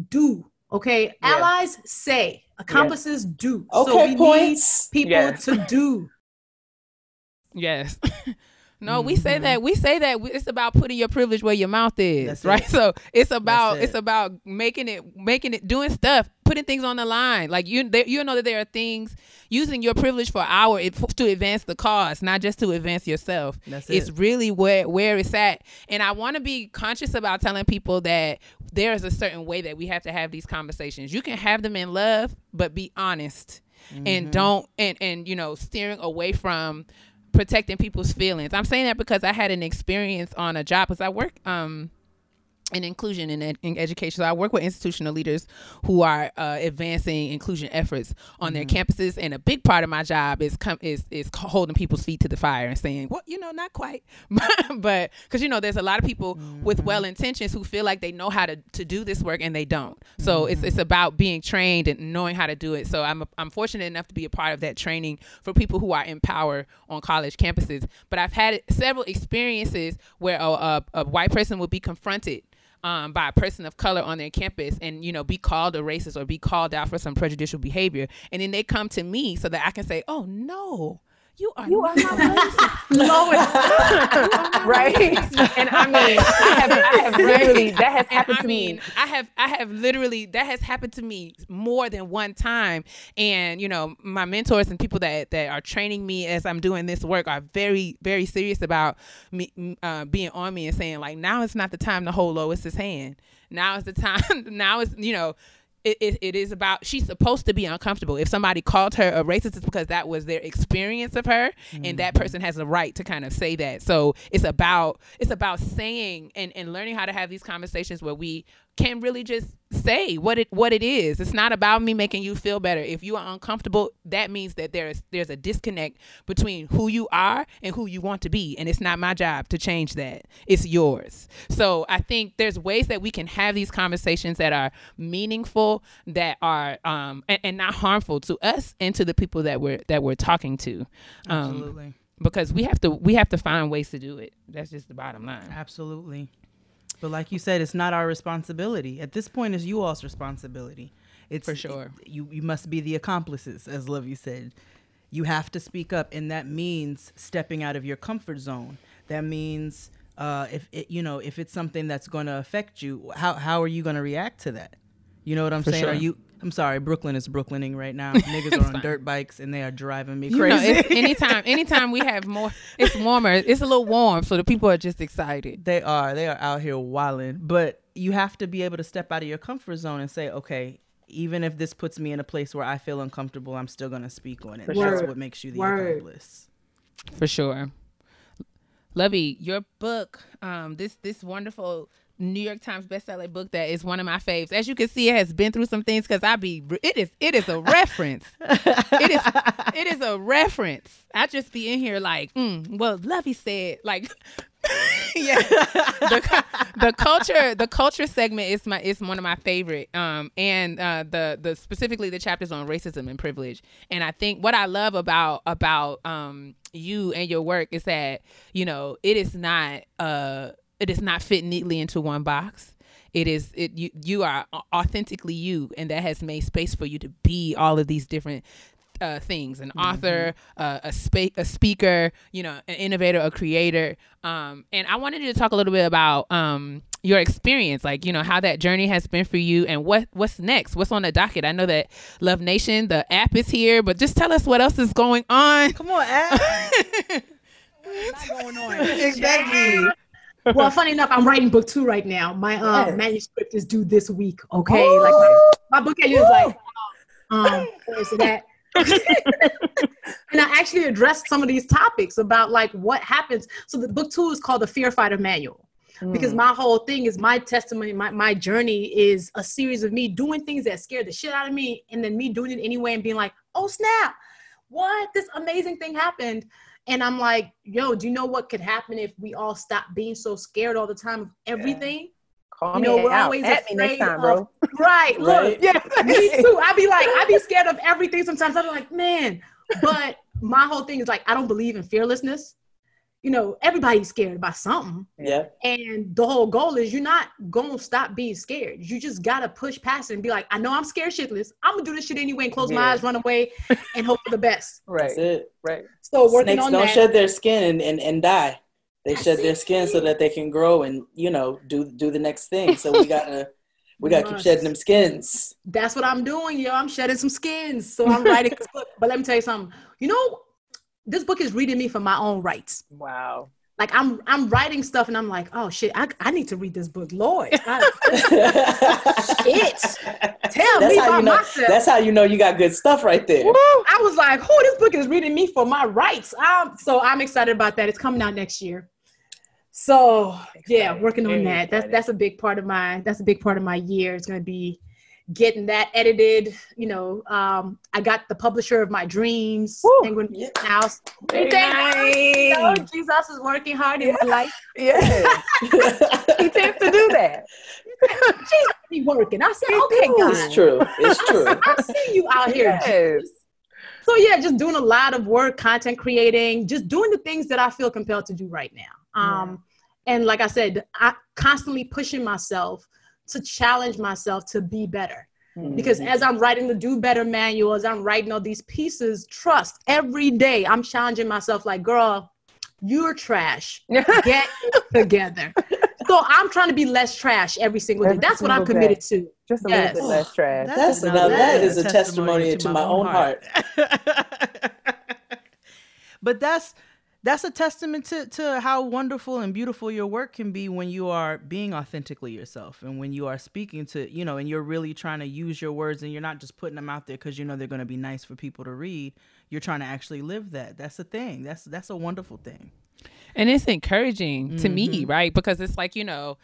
do. Okay, Yeah. allies say, accomplices do. so Okay, we points. need people Yes. to do. [LAUGHS] Yes. [LAUGHS] no, we say that. We say that it's about putting your privilege where your mouth is, That's right? it. [LAUGHS] So it's about it. it's about making it making it doing stuff, putting things on the line. Like you there, you know that there are things using your privilege for our to advance the cause, not just to advance yourself. That's it's it. really where where it's at. And I want to be conscious about telling people that there is a certain way that we have to have these conversations. You can have them in love, but be honest Mm-hmm. and don't and and you know steering away from protecting people's feelings. I'm saying that because I had an experience on a job because I work um in inclusion in, ed- in education. So I work with institutional leaders who are uh, advancing inclusion efforts on their mm-hmm. campuses, and a big part of my job is com- is is holding people's feet to the fire and saying, "Well, you know, not quite," [LAUGHS] but because you know, there's a lot of people with mm-hmm. well intentions who feel like they know how to, to do this work and they don't. So it's it's mm-hmm. about being trained and knowing how to do it. So I'm I'm fortunate enough to be a part of that training for people who are in power on college campuses. But I've had several experiences where a, a, a white person will be confronted um, by a person of color on their campus and you know be called a racist or be called out for some prejudicial behavior. And then they come to me so that i can say oh no you are You not are not racist. right? And I mean, I have, I have literally that has happened I to mean, me. I have, I have literally that has happened to me more than one time. And you know, my mentors and people that that are training me as I'm doing this work are very, very serious about me uh, being on me and saying like, now is not the time to hold Lois's hand. Now is the time. [LAUGHS] now is you know. It, it, it is about she's supposed to be uncomfortable. If somebody called her a racist it's because that was their experience of her and that mm-hmm. person has the right to kind of say that. So it's about it's about saying and, and learning how to have these conversations where we can really just say what it what it is. It's not about me making you feel better. If you are uncomfortable that means that there's there's a disconnect between who you are and who you want to be and it's not my job to change that. It's yours. So i think there's ways that we can have these conversations that are meaningful that are um and, and not harmful to us and to the people that we're that we're talking to. Um Absolutely. because we have to we have to find ways to do it. That's just the bottom line. Absolutely. But like you said, it's not our responsibility. At this point, it's you all's responsibility. It's For sure. you you must be the accomplices, as Luvvie said. You have to speak up, and that means stepping out of your comfort zone. That means uh, if it, you know if it's something that's going to affect you, how how are you going to react to that? You know what I'm For saying? sure. Are you? I'm sorry, Brooklyn is Brooklyning right now. [LAUGHS] Niggas are on fine. dirt bikes and they are driving me You know, crazy. it's anytime anytime we have more it's warmer it's a little warm so the people are just excited They are. They are out here wilding. But you have to be able to step out of your comfort zone and say, okay, even if this puts me in a place where I feel uncomfortable, I'm still gonna speak on it. For That's sure. what makes you the Word. accomplice. for sure Luvvie your book um this this wonderful New York Times bestseller book that is one of my faves. As you can see, it has been through some things because I be it is it is a [LAUGHS] reference. it is it is a [LAUGHS] reference. I just be in here like, mm, well, Luvvie said like, [LAUGHS] yeah. The, the culture the culture segment is my is one of my favorite. Um, and uh, the the specifically the chapters on racism and privilege. And I think what I love about about um you and your work is that you know it is not uh it is not fit neatly into one box it is it you you are authentically you and that has made space for you to be all of these different uh, things an author uh, a spa- a speaker you know an innovator a creator um, and i wanted you to talk a little bit about um, your experience, like you know how that journey has been for you, and what what's next, what's on the docket. I know that Love Nation, the app is here, but just tell us what else is going on. Come on, Al. [LAUGHS] What's going on? exactly. Well, funny enough, I'm writing book two right now. My uh, Yes. manuscript is due this week. Okay, like my, my book is like, um, where's it at? [LAUGHS] and I actually addressed some of these topics about like what happens. So the book two is called the Fear Fighter Manual. Because my whole thing is my testimony, my, my journey is a series of me doing things that scared the shit out of me, and then me doing it anyway and being like, oh snap, what? This amazing thing happened. And I'm like, yo, do you know what could happen if we all stop being so scared all the time of everything? Call You me know, we're out. always at me next afraid time, of- bro. Right. [LAUGHS] Look, Right. Yeah. me too. I'd be like, I'd be scared of everything sometimes. I'm like, man, but my whole thing is like, I don't believe in fearlessness. You know, everybody's scared about something. Yeah. And the whole goal is you're not gonna stop being scared. You just gotta push past it and be like, I know I'm scared shitless. I'm gonna do this shit anyway and close my eyes, run away, and hope for the best. [LAUGHS] Right. That's it. Right. So working Snakes on don't that. shed their skin and, and, and die. They That's shed their skin so that they can grow and you know do do the next thing. So we gotta we gotta keep shedding them skins. That's what I'm doing, yo. I'm shedding some skins. So I'm writing this book. But let me tell you something. You know, this book is reading me for my own rights. Wow. Like I'm I'm writing stuff and I'm like, oh shit, I, I need to read this book. Lord. I- [LAUGHS] Shit. tell That's me how about you know. myself. That's how you know you got good stuff right there. I was like, "Who? This book is reading me for my rights." Um, so I'm excited about that. It's coming out next year. So yeah, working on Very that. That's that's a big part of my that's a big part of my year. It's gonna be getting that edited. You know, um, I got the publisher of my dreams, Woo. Penguin Yeah. House. Thank nice. So Jesus is working hard in my life. [LAUGHS] Yeah. he tends to do that. Jesus be working. I said, okay. God, it's true. It's true. I see you out here. Yes. So yeah, just doing a lot of work, content creating, just doing the things that I feel compelled to do right now. Um, and like I said, I constantly pushing myself to challenge myself to be better. Mm-hmm. Because as I'm writing the do better manual, as I'm writing all these pieces, trust every day I'm challenging myself like, girl, you're trash. [LAUGHS] Get together. So I'm trying to be less trash every single day. Every That's what I'm single committed to. Just a Yes. little bit less trash. That's another- that is a testimony to my own heart. [LAUGHS] but that's that's a testament to, to how wonderful and beautiful your work can be when you are being authentically yourself and when you are speaking to you know and you're really trying to use your words and you're not just putting them out there because you know they're going to be nice for people to read you're trying to actually live that that's a thing that's that's a wonderful thing And it's encouraging to me, Mhm. right? Because it's like you know,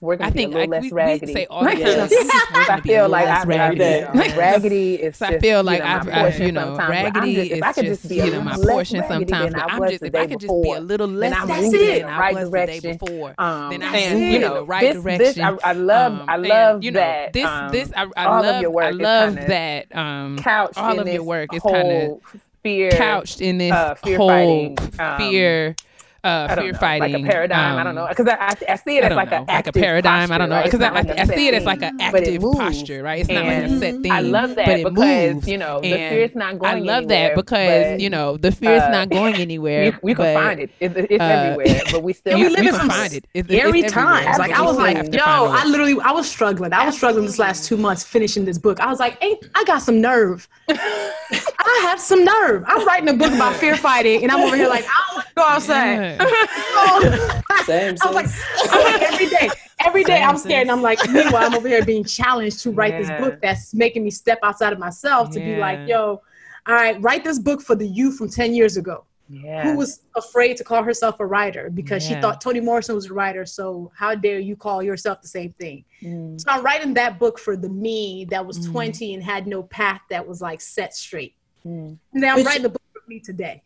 We're gonna I be think a little like, less we, raggedy. we say all the time, Yes. "I'm just working I to be a feel like I'm raggedy." raggedy. raggedy is So I just, feel you like know, I've, I, you know, sometimes, but I'm raggedy just- if is I could just, just be you know my portion sometimes. But I I'm just if I day could just be a before, little then less I'm raggedy moving than the I right was the day before. Um, then I and you know, the right this, direction. This, I, I love, Um, I love you know, that. This, um, this, I, I love, your work I love that. Um, couched all of your work is kind of whole fear, couched in this uh, fear whole um, fear, uh, I don't fear know, fighting, like a paradigm. I don't um, know because I, I, I see it I as like know, a like a active paradigm. I don't know because right? I, It's I, I see it as like an active posture, right? It's not like a set thing. I love that but it because moves. you know the And fear's not going. Anywhere. I love anywhere, that because but, you know the fear is uh, not going [LAUGHS] anywhere. we, you can find it. It- It's uh, everywhere, but we still And we live in can some find it. It's, it's Scary times. Like I was like, yo, find a way. I literally, I was struggling. I was struggling this last two months finishing this book. I was like, ain't I got some nerve. [LAUGHS] I have some nerve. I'm writing a book about fear fighting, and I'm over here like, I don't want to go outside. Yeah. [LAUGHS] [LAUGHS] Same. I was like, I'm like every day, every day Same, I'm scared, and I'm like, meanwhile I'm over here being challenged to write this book that's making me step outside of myself to be like, yo, all right, write this book for the you from ten years ago yeah. who was afraid to call herself a writer because she thought Toni Morrison was a writer. So how dare you call yourself the same thing? Mm. So I'm writing that book for the me that was Mhm. 20 and had no path that was like set straight. Mm. And then I'm Which- writing the book for me today.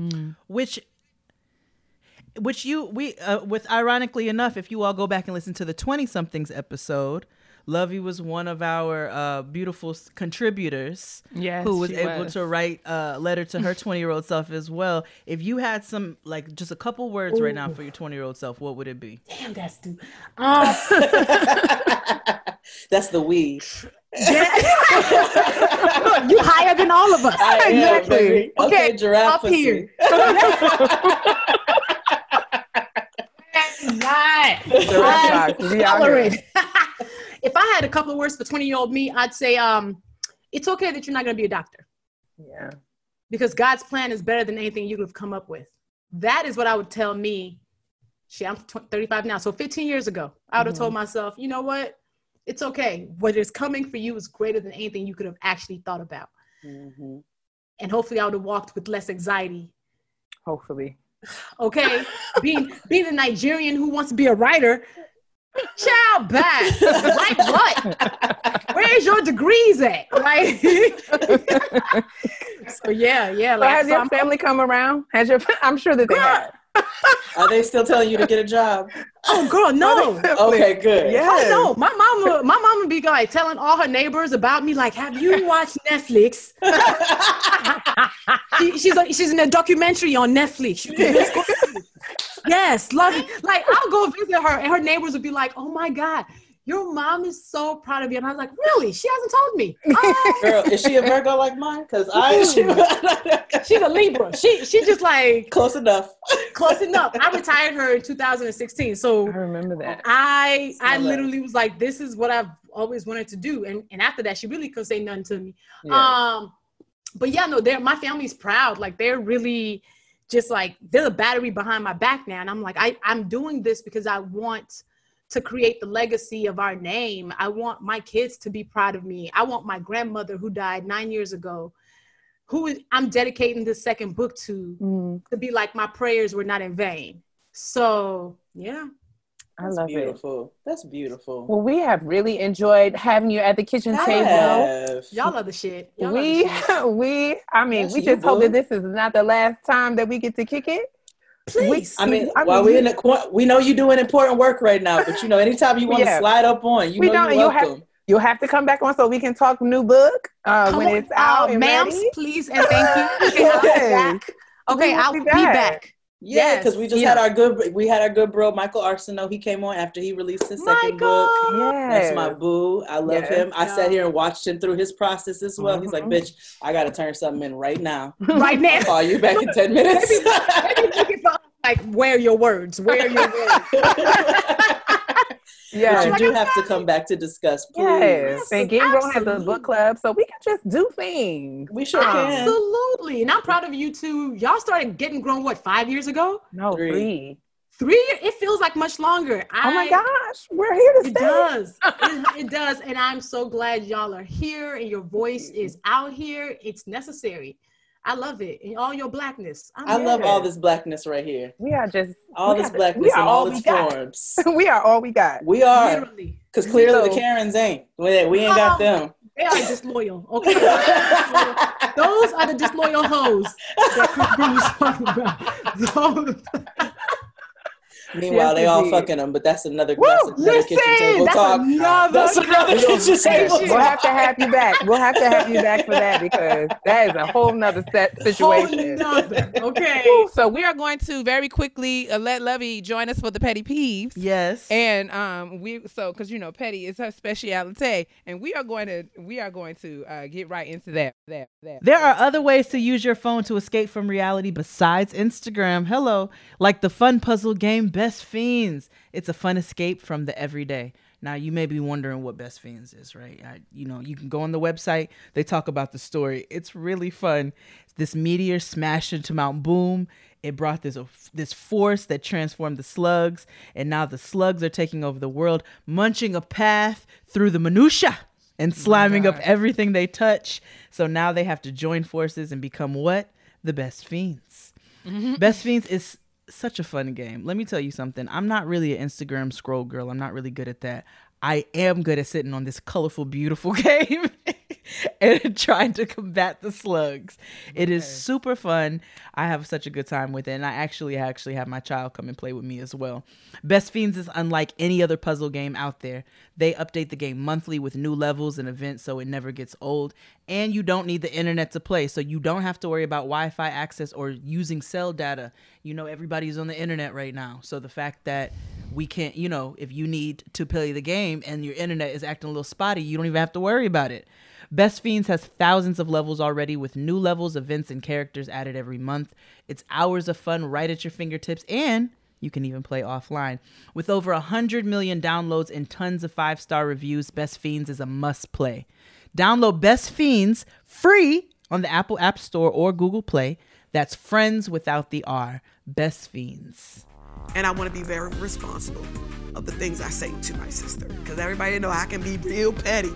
Hmm. which which you we uh, with ironically enough if you all go back and listen to the 20 somethings episode Luvvie was one of our uh, beautiful contributors Yes, who was able was. to write a letter to her [LAUGHS] 20 year old self as well if you had some like just a couple words right now for your 20 year old self what would it be Damn, that's stupid. Um, [LAUGHS] That's the we. yeah. Look, [LAUGHS] you higher than all of us. I am, exactly. baby. Okay, giraffe up pussy. here. Not The. We out here. [LAUGHS] if I had a couple of words for 20 year old me, I'd say, um, it's okay that you're not going to be a doctor Yeah. because God's plan is better than anything you could have come up with. That is what I would tell me. Shit, I'm 35 now. So 15 years ago, I would have told myself, you know what? It's okay. What is coming for you is greater than anything you could have actually thought about. Mhm. And hopefully, I would have walked with less anxiety. Hopefully. Okay, being being a Nigerian who wants to be a writer, child back. Like what? Where's your degrees at? Like, [LAUGHS] so yeah, yeah. So Like, has so your I'm- family come around? Has your [LAUGHS] I'm sure that they have. Are they still telling you to get a job? oh, girl, no. Okay, good. Yeah. Oh no, my mama, my mama be like telling all her neighbors about me. Like, have you watched Netflix? [LAUGHS] she, she's a, she's in a documentary on Netflix. You can just go [LAUGHS] see it. yes, love it. Like, I'll go visit her, and her neighbors would be like, "Oh my god, your mom is so proud of you." And I was like, "Really? She hasn't told me." [LAUGHS] Oh, Girl, is she a Virgo like mine? Because I [LAUGHS] she's a Libra. She she just like close enough. close enough. I [LAUGHS] retired her in 2016, so I remember that. I I Smell that. literally was like, this is what I've always wanted to do. And and after that, she really couldn't say nothing to me. Yeah. Um, but yeah, no, they're my family's proud. Like they're really just like they're the battery behind my back now. And I'm like, I, I'm doing this because I want to create the legacy of our name. I want my kids to be proud of me. I want my grandmother who died nine years ago, who I'm dedicating this second book to, Mm, to be like my prayers were not in vain. So yeah. I That's love it. beautiful. That's beautiful. Well, we have really enjoyed having you at the kitchen Yeah. table. Y'all are the shit. Y'all We, are the shit. [LAUGHS] we, I mean, Yes, we just hope that this is not the last time that we get to kick it. Please. I mean, I while mean, we in the qu- we know you're doing important work right now, but you know, anytime you want to [LAUGHS] Yeah. slide up on, you We know don't- you're you have- welcome. You'll have to come back on so we can talk new book uh, when on, it's out uh, and ma'ams, ready. please and thank you. [LAUGHS] Okay, I'll be back. Okay, We will I'll be be back. back. Yeah, Yes, because we just yeah. had our good we had our good bro Michael Arceneaux. He came on after he released his second book. Michael. That's my boo. I love Yes. him. I sat here and watched him through his process as well. He's like, Mhm. bitch, I gotta turn something in right now. Right now. I'll call you back in 10 minutes. Maybe looking [LAUGHS] for like where your words, where your words. [LAUGHS] yeah, But you do have to come back to discuss, please. Yes. And Game Grown has a book club, so we can just do things. We sure can. Absolutely. And I'm proud of you too. Y'all started getting grown what five years ago? No, Three. three. Three? It feels like much longer. Oh my gosh, we're here to It stay. does. [LAUGHS] it, it does. And I'm so glad y'all are here and your voice is out here. It's necessary. I love it. And all your blackness. I'm I love all this blackness right here. We are just All this blackness we are all we its got. forms. [LAUGHS] we are all we got. We are. Literally. Because clearly the Karens ain't. We, we ain't got them. They are disloyal. Okay. [LAUGHS] Those are the disloyal hoes that Chris Brown was talking about. Those- [LAUGHS] Meanwhile, Yes, they all fucking them, but that's another, Woo! that's another Listen, kitchen table that's talk. another That's another kitchen table conversation. We'll have to have you back. We'll have to have you back for that because that is a whole nother set [LAUGHS] Whole situation. nother, okay. So we are going to very quickly uh, let Luvvie join us for the petty peeves. Yes. And um, we so because you know petty is her specialty, and we are going to we are going to uh, get right into that that that. There are other ways to use your phone to escape from reality besides Instagram. Hello, like the fun puzzle game Best Fiends. It's a fun escape from the everyday. Now you may be wondering what Best Fiends is, right? I, you know, you can go on the website. They talk about the story. It's really fun. This meteor smashed into Mount Boom. It brought this this force that transformed the slugs, and now the slugs are taking over the world, munching a path through the minutia and slamming up everything they touch. So now they have to join forces and become what? The best fiends. [LAUGHS] Best fiends is such a fun game. Let me tell you something. I'm not really an Instagram scroll girl. I'm not really good at that. I am good at sitting on this colorful, beautiful [LAUGHS] game and trying to combat the slugs. It is super fun. I have such a good time with it, and I actually actually have my child come and play with me as well. Best Fiends is unlike any other puzzle game out there. They update the game monthly with new levels and events, so it never gets old. And you don't need the internet to play, so you don't have to worry about Wi-Fi access or using cell data. You know everybody's on the internet right now, so the fact that we can't, you know, if you need to play the game and your internet is acting a little spotty, you don't even have to worry about it. Best Fiends has thousands of levels already with new levels, events, and characters added every month. It's hours of fun right at your fingertips, and You can even play offline. With over 100 million downloads and tons of five star reviews, Best Fiends is a must play. Download Best Fiends free on the Apple App Store or Google Play. That's friends without the R. Best Fiends. And I want to be very responsible of the things I say to my sister. Because everybody know I can be real petty.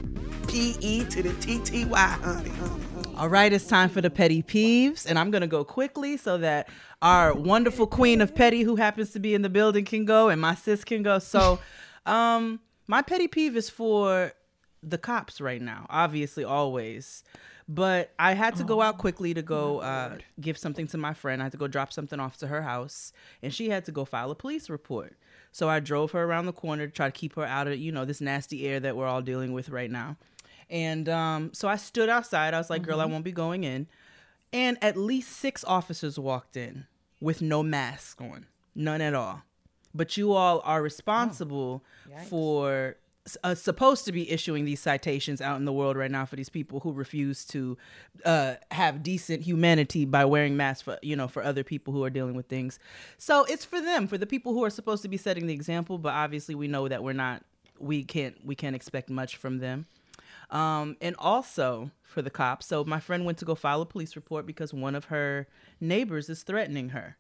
P E to the T T Y, honey, honey, honey. All right, it's time for the petty peeves, and I'm gonna go quickly so that our wonderful queen of petty, who happens to be in the building, can go, and my sis can go. So, [LAUGHS] um, my petty peeve is for the cops right now. Obviously, always, but I had to go out quickly to go uh, give something to my friend. I had to go drop something off to her house, and she had to go file a police report. So I drove her around the corner to try to keep her out of you know this nasty air that we're all dealing with right now. And um, so I stood outside. I was like, girl, I won't be going in. And at least six officers walked in with no mask on, none at all. But you all are responsible for uh, supposed to be issuing these citations out in the world right now for these people who refuse to uh, have decent humanity by wearing masks for you know for other people who are dealing with things. So it's for them, for the people who are supposed to be setting the example. But obviously, we know that we're not. We can't. We can't expect much from them. Um, and also for the cops. So my friend went to go file a police report because one of her neighbors is threatening her.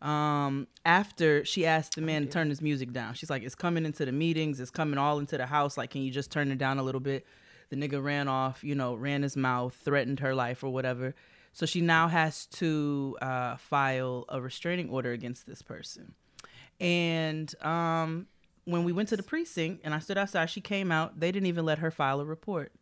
Um, after she asked the man to turn his music down, she's like, "It's coming into the meetings. It's coming all into the house. Like, can you just turn it down a little bit?" The nigga ran off, you know, ran his mouth, threatened her life or whatever. So she now has to uh, file a restraining order against this person. And um, when we went to the precinct and I stood outside, she came out. They didn't even let her file a report.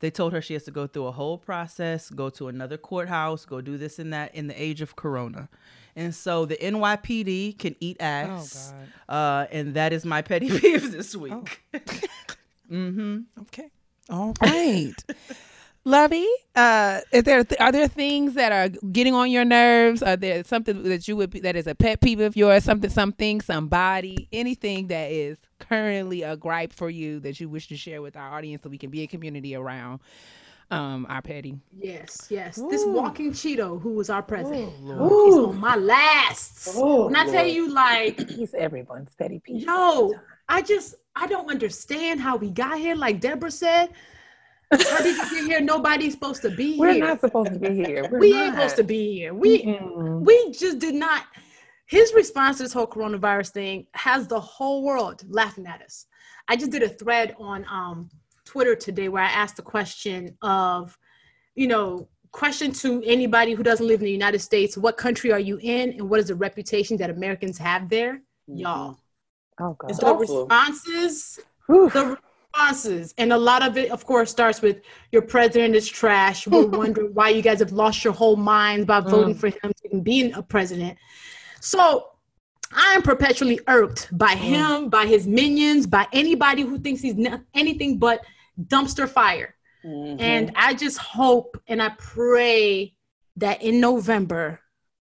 They told her she has to go through a whole process, go to another courthouse, go do this and that in the age of Corona. And so the NYPD can eat ass. Uh, and that is my petty [LAUGHS] peeve this week. [LAUGHS] Mm-hmm. Okay. All right. [LAUGHS] Luvvie, uh, is there are there things that are getting on your nerves? Are there something that you would be, that is a pet peeve of yours? Something, something, somebody, anything that is currently a gripe for you that you wish to share with our audience so we can be a community around um our petty. Yes, yes. This walking Cheeto, who was our president, is on my last. And I tell Lord. you, like, [CLEARS THROAT] He's everyone's petty peeve. yo, I just, I don't understand how we got here. Like Deborah said, how did you get here? [LAUGHS] Nobody's supposed to be here. We're not supposed to be here. We're we not. ain't supposed to be here. We, Mm-mm. we just did not. His response to this whole coronavirus thing has the whole world laughing at us. I just did a thread on um, Twitter today where I asked the question of, you know, question to anybody who doesn't live in the United States: What country are you in, and what is the reputation that Americans have there? Mm-hmm. Y'all, Oh God. It's the responses Whew. the responses. And a lot of it of course starts with your president is trash. We're [LAUGHS] wondering why you guys have lost your whole minds by voting mm. for him to even being a president. So i'm perpetually irked by mm. him by his minions by anybody who thinks he's not anything but dumpster fire Mhm. and i just hope and i pray that in november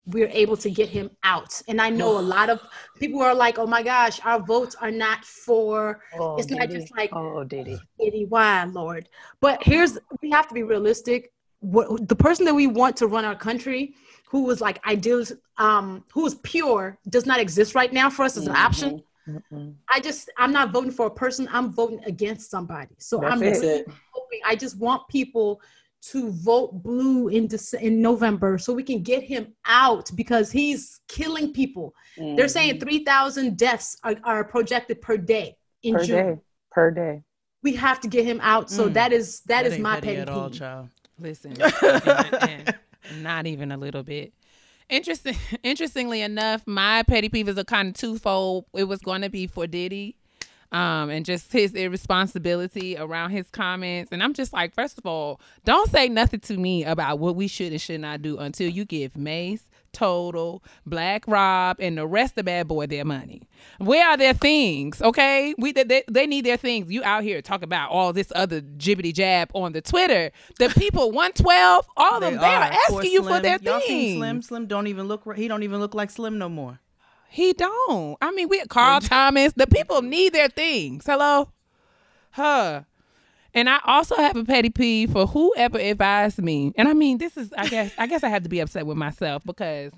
we're able to get him out and i know a [SIGHS] lot of people are like oh my gosh our votes are not for Oh, it's not just like- Oh, Diddy. he? Eddie, why, Lord? But here's we have to be realistic. What, the person that we want to run our country, who was like ideal, um, who is pure, does not exist right now for us as an option. Mm-mm. I just I'm not voting for a person. I'm voting against somebody. So That's I'm it. That's it. hoping. I just want people to vote blue in Dece- in November so we can get him out because he's killing people. They're saying Mm-hmm. 3,000 deaths are, are projected per day in Per June day. Per day. we have to get him out. So Mm. that is that is ain't my petty petty at all, peeve. child. Listen, and- and [LAUGHS] not even a little bit. Interesting. [LAUGHS] Interestingly enough, my petty peeve is a kind of twofold. It was going to be for Diddy, um, and just his irresponsibility around his comments. And I'm just like, first of all, don't say nothing to me about what we should and should not do until you give Mase, Total, Black Rob, and the rest of Bad Boy their money. Where are their things? Okay, we they, they, need their things. You out here talk about all this other jibbity jab on the Twitter. The people [LAUGHS] 112, all of them, they are Poor asking you for their Y'all things. Slim? Slim don't even look. He don't even look like Slim no more. He don't. I mean, we Carl [LAUGHS] Thomas. The people need their things. Hello, huh? And I also have a petty peeve for whoever advised me. And I mean, this is I guess I guess I have to be upset with myself because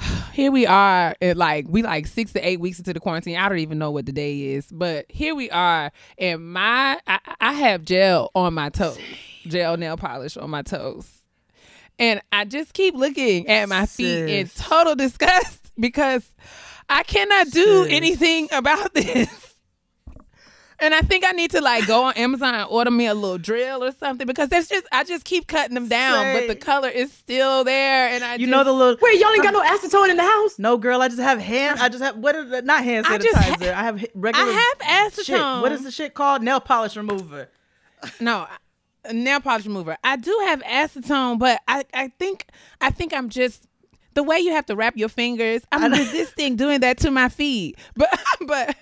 [SIGHS] here we are at like we like six to eight weeks into the quarantine. I don't even know what the day is, but here we are, and my I, I have gel on my toes, gel nail polish on my toes, and I just keep looking at my feet in total disgust [LAUGHS] because I cannot do Sis. anything about this. And I think I need to like go on Amazon and order me a little drill or something because there's just I just keep cutting them down, but the color is still there, and I You just, know the little. Wait, y'all ain't got no acetone in the house? No, girl, I just have hand. I just have what is it? Not hand I sanitizer. just I, ha- have regular. I have acetone. shit. What is the shit called? Nail polish remover. No, a nail polish remover. I do have acetone, but I, I think I think I'm just the way you have to wrap your fingers. I'm resisting doing that to my feet, [LAUGHS] but but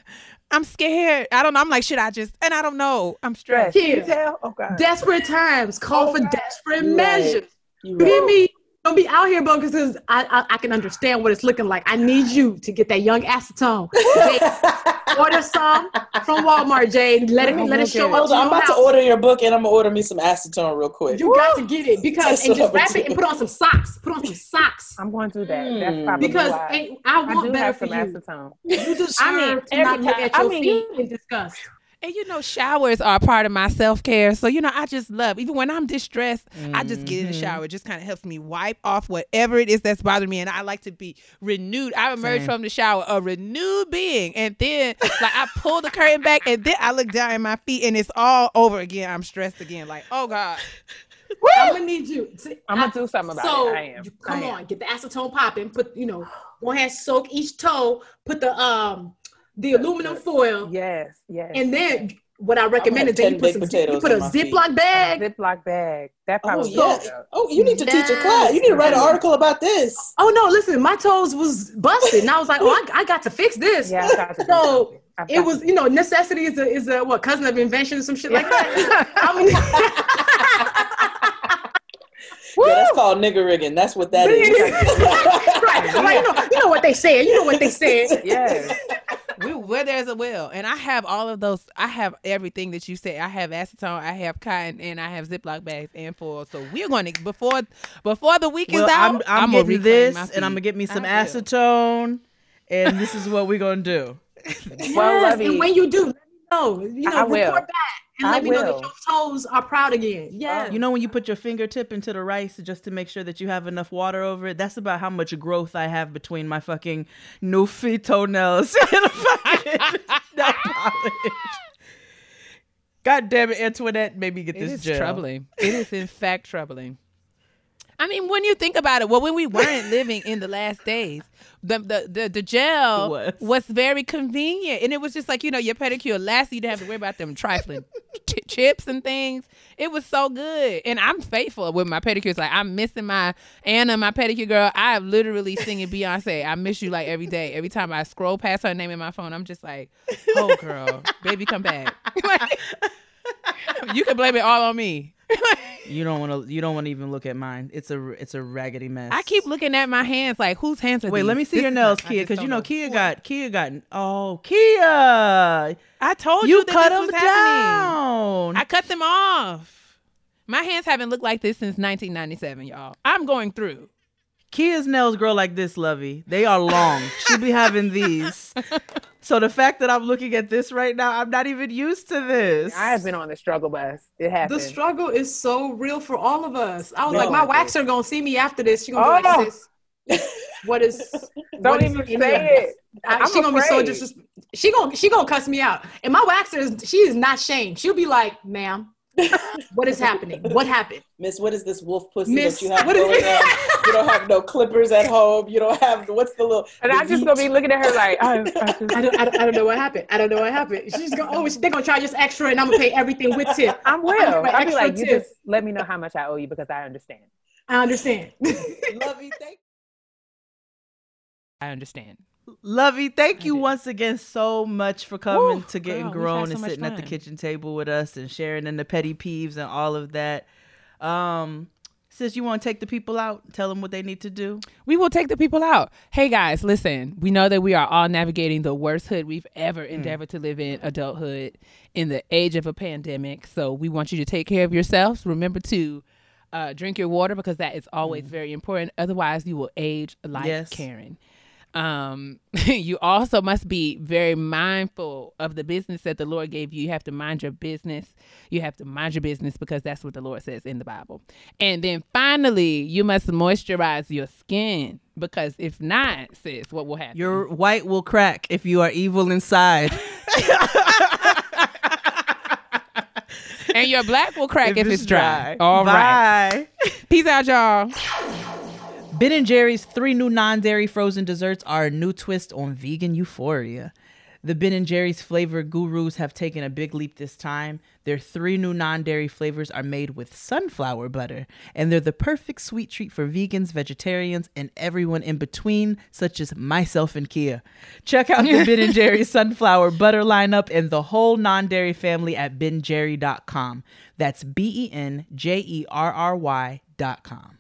I'm scared. I don't know. I'm like, should I just? And I don't know. I'm Stress. stressed. You Yeah. tell? Oh God. Desperate times call oh, for desperate Right. measures. You You hear me? Don't be out here, bro, because I, I I can understand what it's looking like. I need you to get that young acetone. Jade, [LAUGHS] order some from Walmart, Jade. Let it let it show up. Hold to on, I'm your about to order your book and I'm gonna order me some acetone real quick. You got to get it [LAUGHS] because That's and just wrap it and put on some socks. Put on some socks. I'm going to do that. That's Hmm. probably Because why. ain't- I I want do better have for some you. acetone. You deserve [LAUGHS] I mean, to not every look time- at I your mean, feet in disgust. And you know, showers are a part of my self care. So, you know, I just love, even when I'm distressed, I just get in the shower. It just kind of helps me wipe off whatever it is that's bothering me. And I like to be renewed. I emerge Same. from the shower a renewed being. And then, like, I pull the curtain back and then I look down at my feet and it's all over again. I'm stressed again. Like, oh God. I'm gonna need you. to- I'm gonna do something about so, it. I am. you- come I am. on, get the acetone popping. Put you know, go ahead, soak each toe. Put the um the aluminum foil, Yes, yes. and then what I recommend is that you put some you put a on. Ziploc bag. Ziploc bag. That Oh probably yeah. works. Oh, you need to teach a class. You need to write an article about this. Oh no, listen, my toes was busted, and I was like, oh, I, I got to fix this. Yeah, I've got to So. I've It was, you know, necessity is a is a what cousin of invention or some shit like that. [LAUGHS] I mean, [LAUGHS] Yeah, that's called nigger rigging. That's what that [LAUGHS] is. Right, right. You know, you know what they said. You know what they said. [LAUGHS] Yes. We, where there's a will. And I have all of those. I have everything that you said. I have acetone, I have cotton, and I have Ziploc bags and foil. So we're going to, before before the week Well, is out, I'm, I'm gonna getting reclaim this, and I'm gonna get me some acetone, and this is what we're gonna do. [LAUGHS] Well, Yes, and when you do, let me know. You know, I will. report back and I let me know that your toes are proud again. Yeah. You know when you put your fingertip into the rice just to make sure that you have enough water over it? That's about how much growth I have between my fucking new feet toenails [LAUGHS] and fucking [LAUGHS] nail polish. God damn it, Antoinette made me get It this is gel. troubling. It is in fact troubling. I mean, when you think about it, well, when we weren't [LAUGHS] living in the last days, the the the, the gel Was. was. very convenient, and it was just like you know your pedicure. Last, you didn't have to worry about them trifling [LAUGHS] ch- chips and things. It was so good, and I'm faithful with my pedicures. Like I'm missing my Anna, my pedicure girl. I am literally singing Beyonce. I miss you like every day. Every time I scroll past her name in my phone, I'm just like, oh girl, baby, come back. [LAUGHS] You can blame it all on me. You don't want to. You don't want to even look at mine. It's a. It's a raggedy mess. I keep looking at my hands like whose hands are Wait, these? let me see This your is nails, not- I Kia, just because you don't know Kia got Kia got. Oh, Kia, I told you, you that cut this them was happening. down. I cut them off. My hands haven't looked like this since 1997, y'all. I'm going through. Kia's nails grow like this, Luvvie. They are long. she be having these. So the fact that I'm looking at this right now, I'm not even used to this. I have been on the struggle bus. It happened. the struggle is so real for all of us. I was No. like, my waxer gonna see me after this. She gonna be Oh. like, sis, what is? [LAUGHS] Don't what is even any of say it. I- I'm she gonna be so afraid. disres- She gonna she gonna cuss me out. And my waxer is she is not shamed. She'll be like, ma'am, [LAUGHS] what is happening? What happened? Miss, what is this wolf pussy Miss, that you have what is- going on? You don't have no clippers at home. You don't have what's the little And the I just gonna be looking at her like, I, I [LAUGHS] just, I don't, I don't, I don't know what happened. I don't know what happened. She's gonna, oh, they're gonna charge us extra, and I'm gonna pay everything with tip. I'm will. I'm gonna I'll be extra like, you just let me know how much I owe you because I understand. I understand. Luvvie thank I understand. Luvvie, thank you once again so much for coming to getting girl, grown so and sitting at the kitchen table with us and sharing in the petty peeves and all of that. Um, sis, you want to take the people out? Tell them what they need to do. We will take the people out. Hey guys, listen. We know that we are all navigating the worst hood we've ever endeavored to live in, adulthood, in the age of a pandemic. So we want you to take care of yourselves. Remember to uh, drink your water because that is always very important. Otherwise, you will age like Yes. Karen. Um, [LAUGHS] you also must be very mindful of the business that the Lord gave you. You have to mind your business. You have to mind your business because that's what the Lord says in the Bible. And then finally, you must moisturize your skin because if not, sis, what will happen? Your white will crack if you are evil inside. [LAUGHS] [LAUGHS] and your black will crack if, it's dry. dry. All right. Bye. Peace out, y'all. Ben and Jerry's three new non-dairy frozen desserts are a new twist on vegan euphoria. The Ben and Jerry's flavor gurus have taken a big leap this time. Their three new non-dairy flavors are made with sunflower butter, and they're the perfect sweet treat for vegans, vegetarians, and everyone in between, such as myself and Kia. Check out the Ben and [LAUGHS] Jerry's sunflower butter lineup and the whole non-dairy family at benjerry.com. That's B E N J E R R Y dot com.